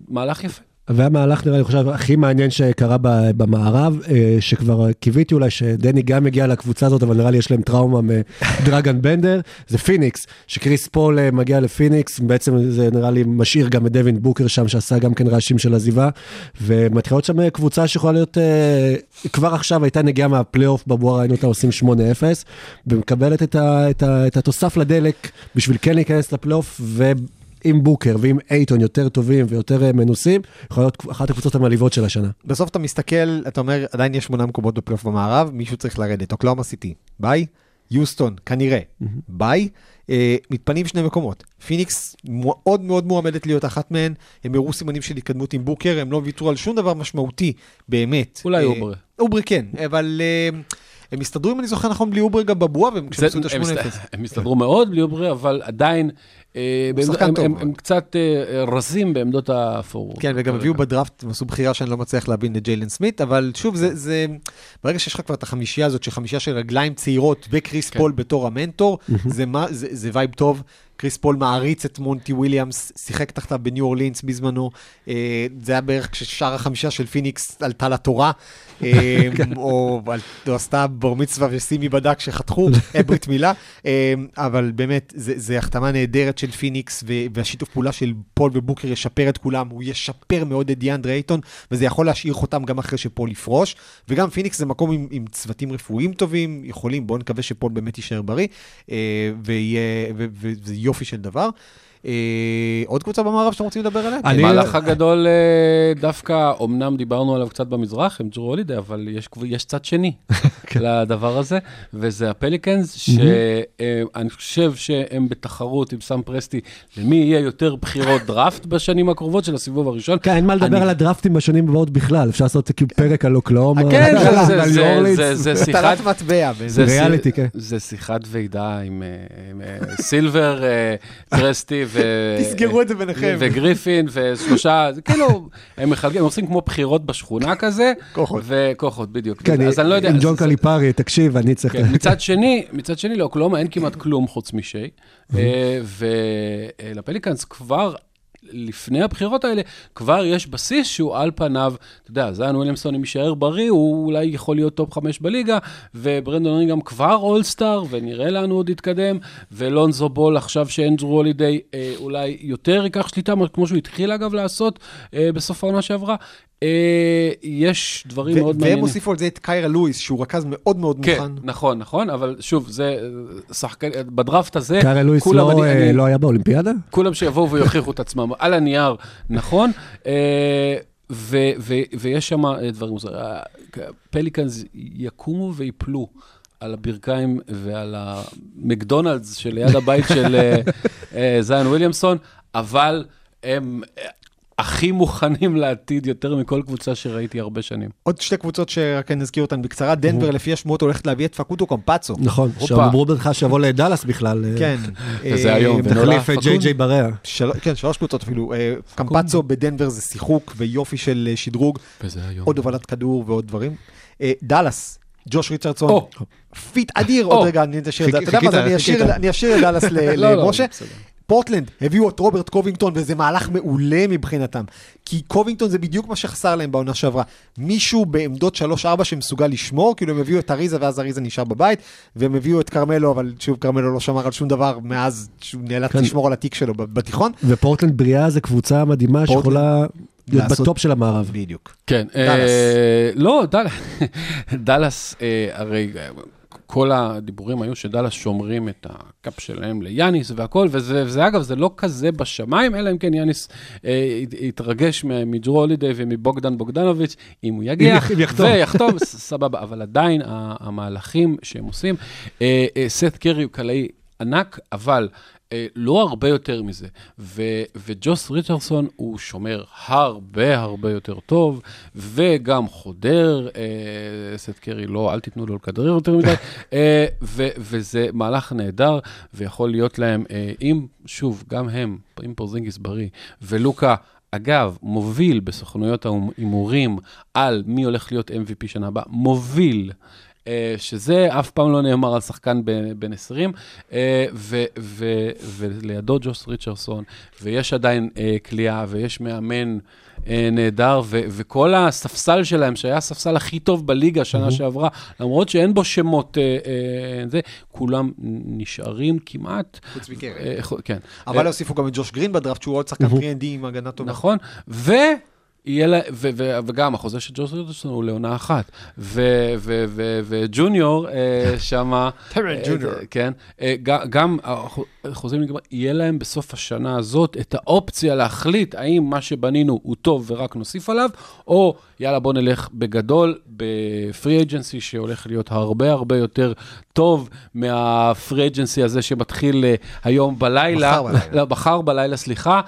מהלך יפה. והמהלך נראה לי, חושב, הכי מעניין שקרה במערב, אה, שכבר קיוויתי אולי שדני גם יגיע לקבוצה הזאת, אבל נראה לי יש להם טראומה מדרגן בנדר, זה פיניקס, שקריס פול אה, מגיע לפיניקס, בעצם זה נראה לי משאיר גם את דווין בוקר שם, שעשה גם כן רעשים של עזיבה, ומתחילות שם קבוצה שיכולה להיות, אה, כבר עכשיו הייתה נגיעה מהפלייאוף בבועה, ראינו אותה עושים 8-0, ומקבלת את, ה, את, ה, את התוסף לדלק בשביל כן להיכנס לפלייאוף, ו... עם בוקר ועם אייטון יותר טובים ויותר אה, מנוסים, יכולה להיות אחת הקבוצות המלהיבות של השנה. בסוף אתה מסתכל, אתה אומר, עדיין יש שמונה מקומות בפלייאוף במערב, מישהו צריך לרדת. אוקלהומה סיטי, ביי. יוסטון, כנראה, ביי. אה, מתפנים שני מקומות. פיניקס מאוד מאוד מועמדת להיות אחת מהן, הם הראו סימנים של התקדמות עם בוקר, הם לא ויתרו על שום דבר משמעותי, באמת. אולי אה, אוברה. אוברה כן, אבל אה, הם הסתדרו, אם אני זוכר נכון, בלי אוברה גם בבועה, והם כשהם עשו את הם ה-8-0. הסת- הם הסתדרו מאוד בלי אוברה, אבל עדיין, אה, הם- קצת אה, רזים בעמדות הפורוורד. כן, וגם הביאו בדראפט, הם עשו בחירה שאני לא מצליח להבין לג'יילן סמית, אבל שוב, זה, ברגע שיש לך כבר את החמישייה הזאת, שחמישייה של רגליים צעירות וקריס כן. פול בתור המנטור, זה, מה, זה, זה vibe טוב. קריס פול מעריץ את מונטי וויליאמס, שיחק תחתיו בניו אורלינס בזמנו. אה, זה היה בערך כששאר החמישייה של פיניקס עלתה לתורה, או, על- או עשתה בר מצווה וסמית' בדיוק חתכו, ברית מילה. אה, אבל באמת, זה החתמה נהדרת של פיניקס, והשיתוף פעולה של פול ובוקר ישפר את כולם, הוא ישפר מאוד את דיאנדרה אייטון, וזה יכול להשאיר חותם גם אחרי שפול יפרוש. וגם פיניקס זה מקום עם, עם צוותים רפואיים טובים, יכולים, בואו נקווה שפול באמת יישאר בריא, אה, ויהיה, וזה יופי של דבר. אה, עוד קבוצה במערב שאתם רוצים לדבר עליה? אני- המהלך הגדול אה, דווקא, אמנם דיברנו עליו קצת במזרח עם ג'רו הולידי, אבל יש, צד שני. לדבר הזה, וזה הפליקנס, שאני חושב שהם בתחרות עם סאם פרסטי, למי יהיה יותר בחירות דראפט בשנים הקרובות של הסיבוב הראשון. כן, אין מה לדבר על הדרפטים בשנים הבאות בכלל, אפשר לעשות כאילו פרק על אוקלאומה. כן, זה- שיחת... הטלת מטבע. זה ריאליטי, כן. זה שיחת ועידה עם אה, אה, סילבר, אה, קרסטי ו... תסגרו את זה ביניכם. וגריפין ושלושה, זה כאילו, הם מחלקים, הם עושים כמו בחירות בשכונה כזה. כוחות. וכוחות, בדיוק. כן, אז אני לא יודע. עם ג'ון זה- קליפרי, תקשיב, אני צריך... כן, מצד שני, מצד שני, לאוקלהומה אין כמעט כלום חוץ משי, אה, ולפליקאנס כבר... לפני הבחירות האלה, כבר יש בסיס שהוא על פניו, אתה יודע, זיין וויליאמסון, אם יישאר בריא, הוא אולי יכול להיות top חמש בליגה, וברנדון אינגרם כבר אולסטאר, ונראה לאן הוא עוד יתקדם, ולונזו בול, עכשיו שאין ג'רו הולידיי אה, אולי יותר ייקח שליטה, כמו שהוא התחיל אגב לעשות אה, בסוף העונה שעברה. אה, יש דברים מאוד והם מעניינים. הוסיפו על זה את קיירה לואיס, שהוא רכז מאוד מאוד כן, מוכן. נכון, נכון, אבל שוב, זה אה, שחקן, בדראפט הזה, קארל לואיס לא, אה, לא היה באולימפיאדה? כולם שיבואו ויוכיחו את עצמם על הנייר, נכון, אה, ויש שם אה, דברים מוזרים. פליקאנס יקומו ויפלו. על הברכיים ועל המקדונלדס שליד הבית של אה, אה, זיין וויליאמסון, אבל הם אה, הכי מוכנים לעתיד יותר מכל קבוצה שראיתי הרבה שנים. עוד שתי קבוצות שרק נזכיר אותן בקצרה, דנבר לפי השמועות הולכת להביא את פקוטו קומפצו. נכון, הופה. שאמרו בכלל שיבוא לדאלאס בכלל. אה, כן. וזה אה, היום, ונולד תחליף את ג'יי. ג'יי בריאה. כן, שלוש קבוצות אפילו. אה, קמפצו בדנבר זה שיחוק ויופי של שדרוג, וזה היום. עוד הובלת כדור ועוד דברים. דאלאס, ג'וש ריצ'רדסון. fit אדיר. עוד רגע אני אשאיר את זה. אתה יודע מה, אני אשאיר-. אני דאלאס ל- לא, לא, למשה. פורטלנד הביאו את רוברט קובינגטון, וזה מהלך מעולה מבחינתם. כי קובינגטון זה בדיוק מה שחסר להם בעונה שעברה. מישהו בעמדות 3-4 שמסוגל לשמור, כאילו הם הביאו את אריזה ואז אריזה נשאר בבית, והם הביאו את כרמלו, אבל שוב, כרמלו לא שמר על שום דבר מאז שהוא נאלץ כן. לשמור על התיק שלו בתיכון. ופורטלנד בריאה זה קבוצה מדהימה שיכולה להיות לעשות- ב top של המערב. בדיוק. כן. דאלאס. אה, לא, דאלאס, דאלאס, אה, הרי אה, כל הדיבורים היו שדאלאס שומרים את ה cap שלהם ליאניס והכל, וזה, וזה אגב, זה לא כזה בשמיים, אלא אם כן יאניס אה, ית- יתרגש מג'רו הולידיי ומבוגדן בוגדנוביץ', אם הוא יגיע, אם יח- אם יחתום. ויחתום, סבבה, אבל עדיין המהלכים שהם עושים, אה, אה, סת' קרי הוא קלעי ענק, אבל... אה, לא הרבה יותר מזה. ו- וג'וס ריצ'רסון הוא שומר הרבה הרבה יותר טוב, וגם חודר, אה, סט קרי, לא, אל תיתנו לו לכדרר יותר מדי, אה, ו- וזה מהלך נהדר, ויכול להיות להם, אה, אם, שוב, גם הם, אם פורזינגיס בריא, ולוקה אגב, מוביל בסוכנויות ההימורים על מי הולך להיות MVP שנה הבאה, מוביל. אה, שזה אף פעם לא נאמר על שחקן בן 20, אה, ו- ו- ולידו ג'וס ריצ'רסון, ויש עדיין אה, כליאה, ויש מאמן אה, נהדר, ו- וכל הספסל שלהם, שהיה הספסל הכי טוב בליגה שנה שעברה, למרות שאין בו שמות, זה, כולם נשארים כמעט. חוץ מקרן. כן. אבל הוסיפו גם את ג'וש גרין בדראפט, שהוא עוד שחקן 3&D עם הגנה טובה. נכון, ו... יהיה לה, ו, ו, וגם החוזה של ג'וס רידרסון הוא לעונה אחת. וג'וניור אה, שמה... אה. כן, אה, ג- גם החוזים נגמר, יהיה להם בסוף השנה הזאת את האופציה להחליט האם מה שבנינו הוא טוב ורק נוסיף עליו, או יאללה בוא נלך בגדול בפרי אג'נסי שהולך להיות הרבה הרבה יותר טוב מהפרי אג'נסי הזה שמתחיל היום בלילה. מחר בלילה. לא, בלילה, סליחה,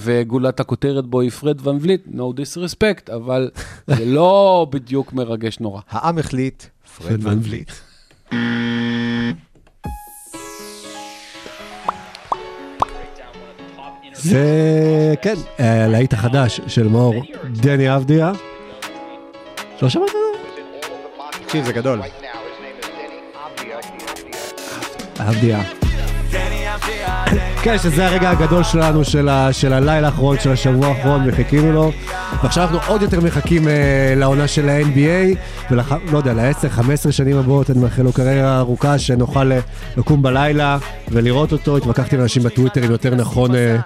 וגולת הכותרת בו היא פרד ון וליט, no disrespect, אבל זה לא בדיוק מרגש נורא. העם החליט, פרד ון וליט. זה, כן, אה, הלהיט החדש של מאור דני אבדיה. לא שמעת? תקשיב, זה גדול. אבדיה. כן, שזה הרגע הגדול שלנו, של, ה, של הלילה האחרון, של השבוע האחרון, וחיכינו לו. ועכשיו אנחנו עוד יותר מחכים אה, לעונה של ה-NBA, ולא יודע, ל-10-15 שנים הבאות, אני מאחל לו קריירה ארוכה, שנוכל אה, לקום בלילה ולראות אותו. התווכחתי עם אנשים בטוויטר אם יותר נכון... אה,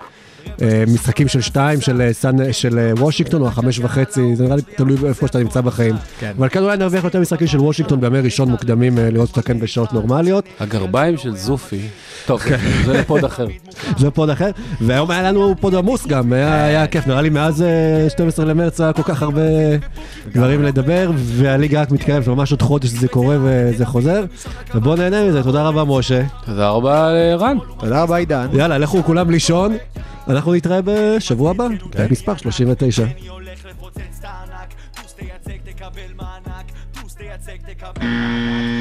משחקים של שתיים, של, אה, סן, של אה, וושינגטון, או החמש וחצי, זה נראה לי תלוי איפה שאתה נמצא בחיים. כן. אבל כן אולי נרוויח יותר משחקים של וושינגטון בימי ראשון מוקדמים, אה, לראות אותה כאן בשעות נורמליות. הגרביים של זופי, טוב, זה לפוד אחר. זה pod אחר, והיום היה לנו pod עמוס גם, היה, היה כיף, נראה לי מאז אה, 12 למרץ היה כל כך הרבה דברים לדבר, והליגה רק מתקרבת, ממש עוד חודש זה קורה וזה חוזר, ובואו נהנה מזה, תודה רבה משה. תודה רבה לרן. תודה רבה, עידן. יאללה, לכו כולם לישון, אנחנו נתראה בשבוע הבא, פרק מספר 39. אני הולך לפוצץ את הענק, טוס תייצג תקבל מענק, טוס תייצג תקבל מענק